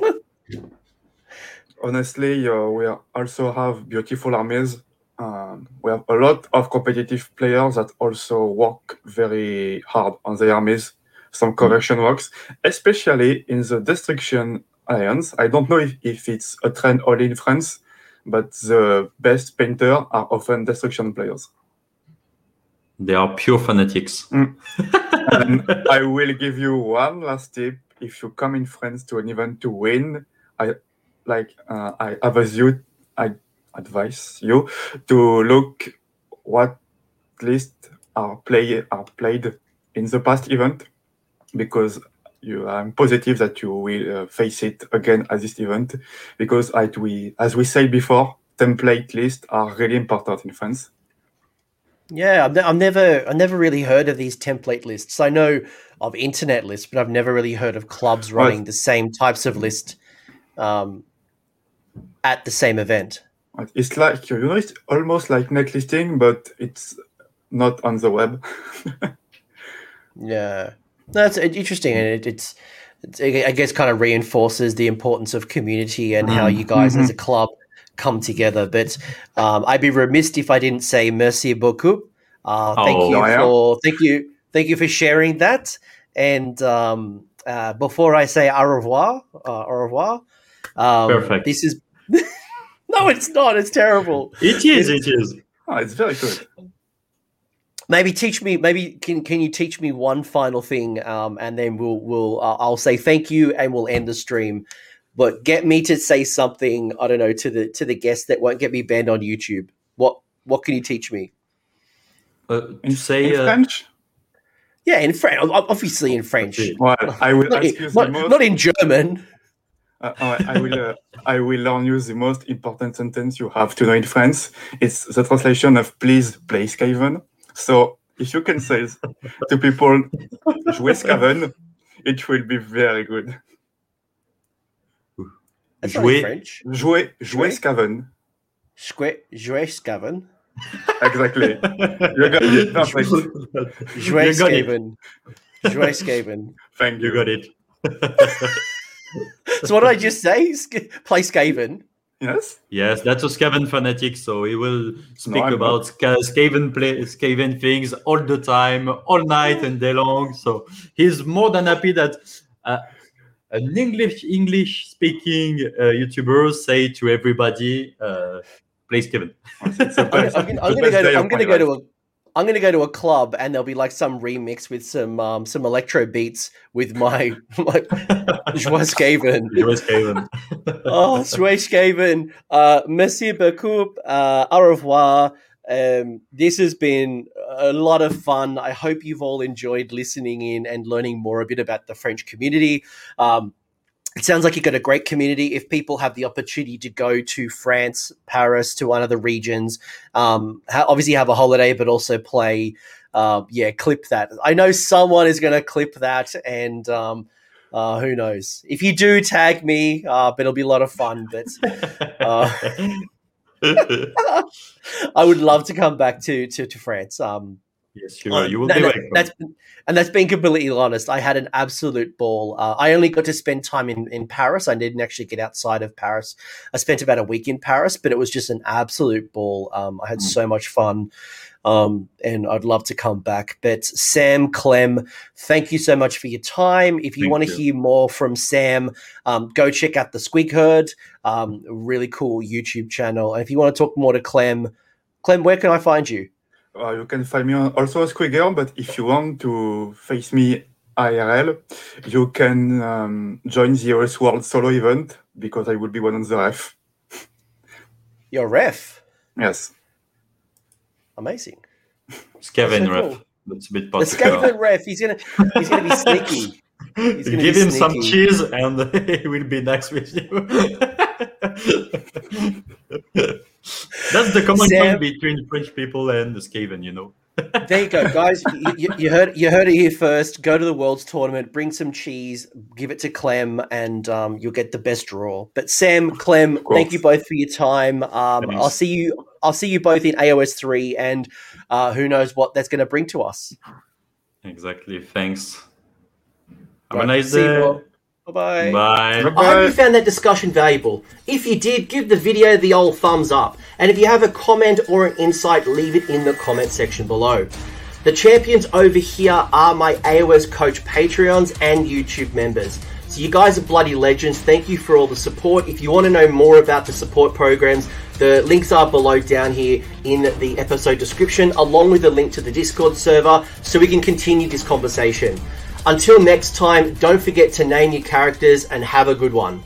honestly, uh, we also have beautiful armies um, we have a lot of competitive players that also work very hard on their armies. Some mm. correction works, especially in the Destruction Alliance. I don't know if, if it's a trend only in France, but the best painter are often Destruction players. They are pure fanatics. Mm. and I will give you one last tip. If you come in France to an event to win, I like uh, I advise you. I advise you to look what lists are play are played in the past event because you I'm positive that you will uh, face it again at this event because as we as we said before, template lists are really important in France. Yeah, I've, ne- I've never I never really heard of these template lists. I know of internet lists, but I've never really heard of clubs running the same types of list um, at the same event. It's like you know, it's almost like net listing, but it's not on the web. Yeah, that's interesting, and it, it's, it's I guess kind of reinforces the importance of community and how you guys as a club come together. But um, I'd be remiss if I didn't say merci beaucoup. Uh, thank Oh, you yeah. for thank you thank you for sharing that. And um, uh, before I say au revoir, uh, au revoir. Um, Perfect. This is no, it's not. It's terrible. It is. It is. oh, it's very good. Maybe teach me. Maybe can can you teach me one final thing, um, and then we'll we'll uh, I'll say thank you and we'll end the stream. But get me to say something. I don't know to the to the guests that won't get me banned on YouTube. What what can you teach me? Uh, In, to say in uh, French, Yeah, in French. Obviously in French. Okay. well, I will Not ask in, you the not, most. not in German. Uh, uh, I will uh, I will learn you the most important sentence you have to know in France. It's the translation of please play Skaven. So if you can say to people jouer Skaven, it will be very good. That's not in jouer. French. Jouer, jouer Jouer? Skaven. Jouer, jouer Skaven. Exactly. You got it. Perfect. Jouer you got it. Skaven. Jouer Skaven. Thank You you. got it. So what did I just say? Sk- Play Skaven. Yes. Yes, that's a Skaven fanatic, so he will speak I'm about Ska- Skaven play Skaven things all the time, all night and day long. So he's more than happy that uh, an English English speaking uh, YouTuber say to everybody, uh, play Skaven. It's the I'm, I'm gonna, I'm gonna go. To, of I'm gonna my go to a. I'm gonna go to a club and there'll be like some remix with some um, some electro beats with my my Joie Skaven. You're a Skaven. Oh, Joie Skaven. Uh, merci beaucoup. Uh, au revoir. Um, this has been a lot of fun. I hope you've all enjoyed listening in and learning more a bit about the French community. Um, it sounds like you've got a great community. If people have the opportunity to go to France, Paris, to one of the regions, um, obviously have a holiday, but also play, uh, yeah, clip that. I know someone is going to clip that, and um, uh, who knows? If you do, tag me, uh, but it'll be a lot of fun. But uh, I would love to come back to to, to France. Um, yes, you, you will and be that- that's and that's being completely honest. I had an absolute ball. Uh, I only got to spend time in, in Paris. I didn't actually get outside of Paris. I spent about a week in Paris, but it was just an absolute ball. Um, I had Mm. so much fun, um, and I'd love to come back. But Sam Clem, thank you so much for your time. If you Thank want to you. hear more from Sam, um, go check out the Squig Herd, um, really cool YouTube channel. And if you want to talk more to Clem, Clem, where can I find you? Uh, you can find me on also as Squigger, but if you want to face me IRL, you can um, join the OS World solo event because I will be one on the ref. Your ref. Yes. Amazing. Skaven so ref. cool. That's a bit The particular. Skaven ref. He's gonna he's gonna be sneaky. He's gonna Give be him some sneaky. cheese and he will be next with you. That's the common Sam- point between French people and the Skaven, you know. There you go, guys. You, you, you heard you heard it here first. Go to the Worlds tournament, bring some cheese, give it to Clem, and um, you'll get the best draw. But Sam, Clem, thank you both for your time. Um, I'll see you. I'll see you both in AOS three, and uh, who knows what that's going to bring to us. Exactly. Thanks. Have a nice See you day. All. Bye-bye. Bye. I hope you found that discussion valuable. If you did, give the video the old thumbs up. And if you have a comment or an insight, leave it in the comment section below. The champions over here are my AOS coach Patreons and YouTube members. So you guys are bloody legends. Thank you for all the support. If you want to know more about the support programs, the links are below down here in the episode description, along with a link to the Discord server so we can continue this conversation. Until next time, don't forget to name your characters and have a good one.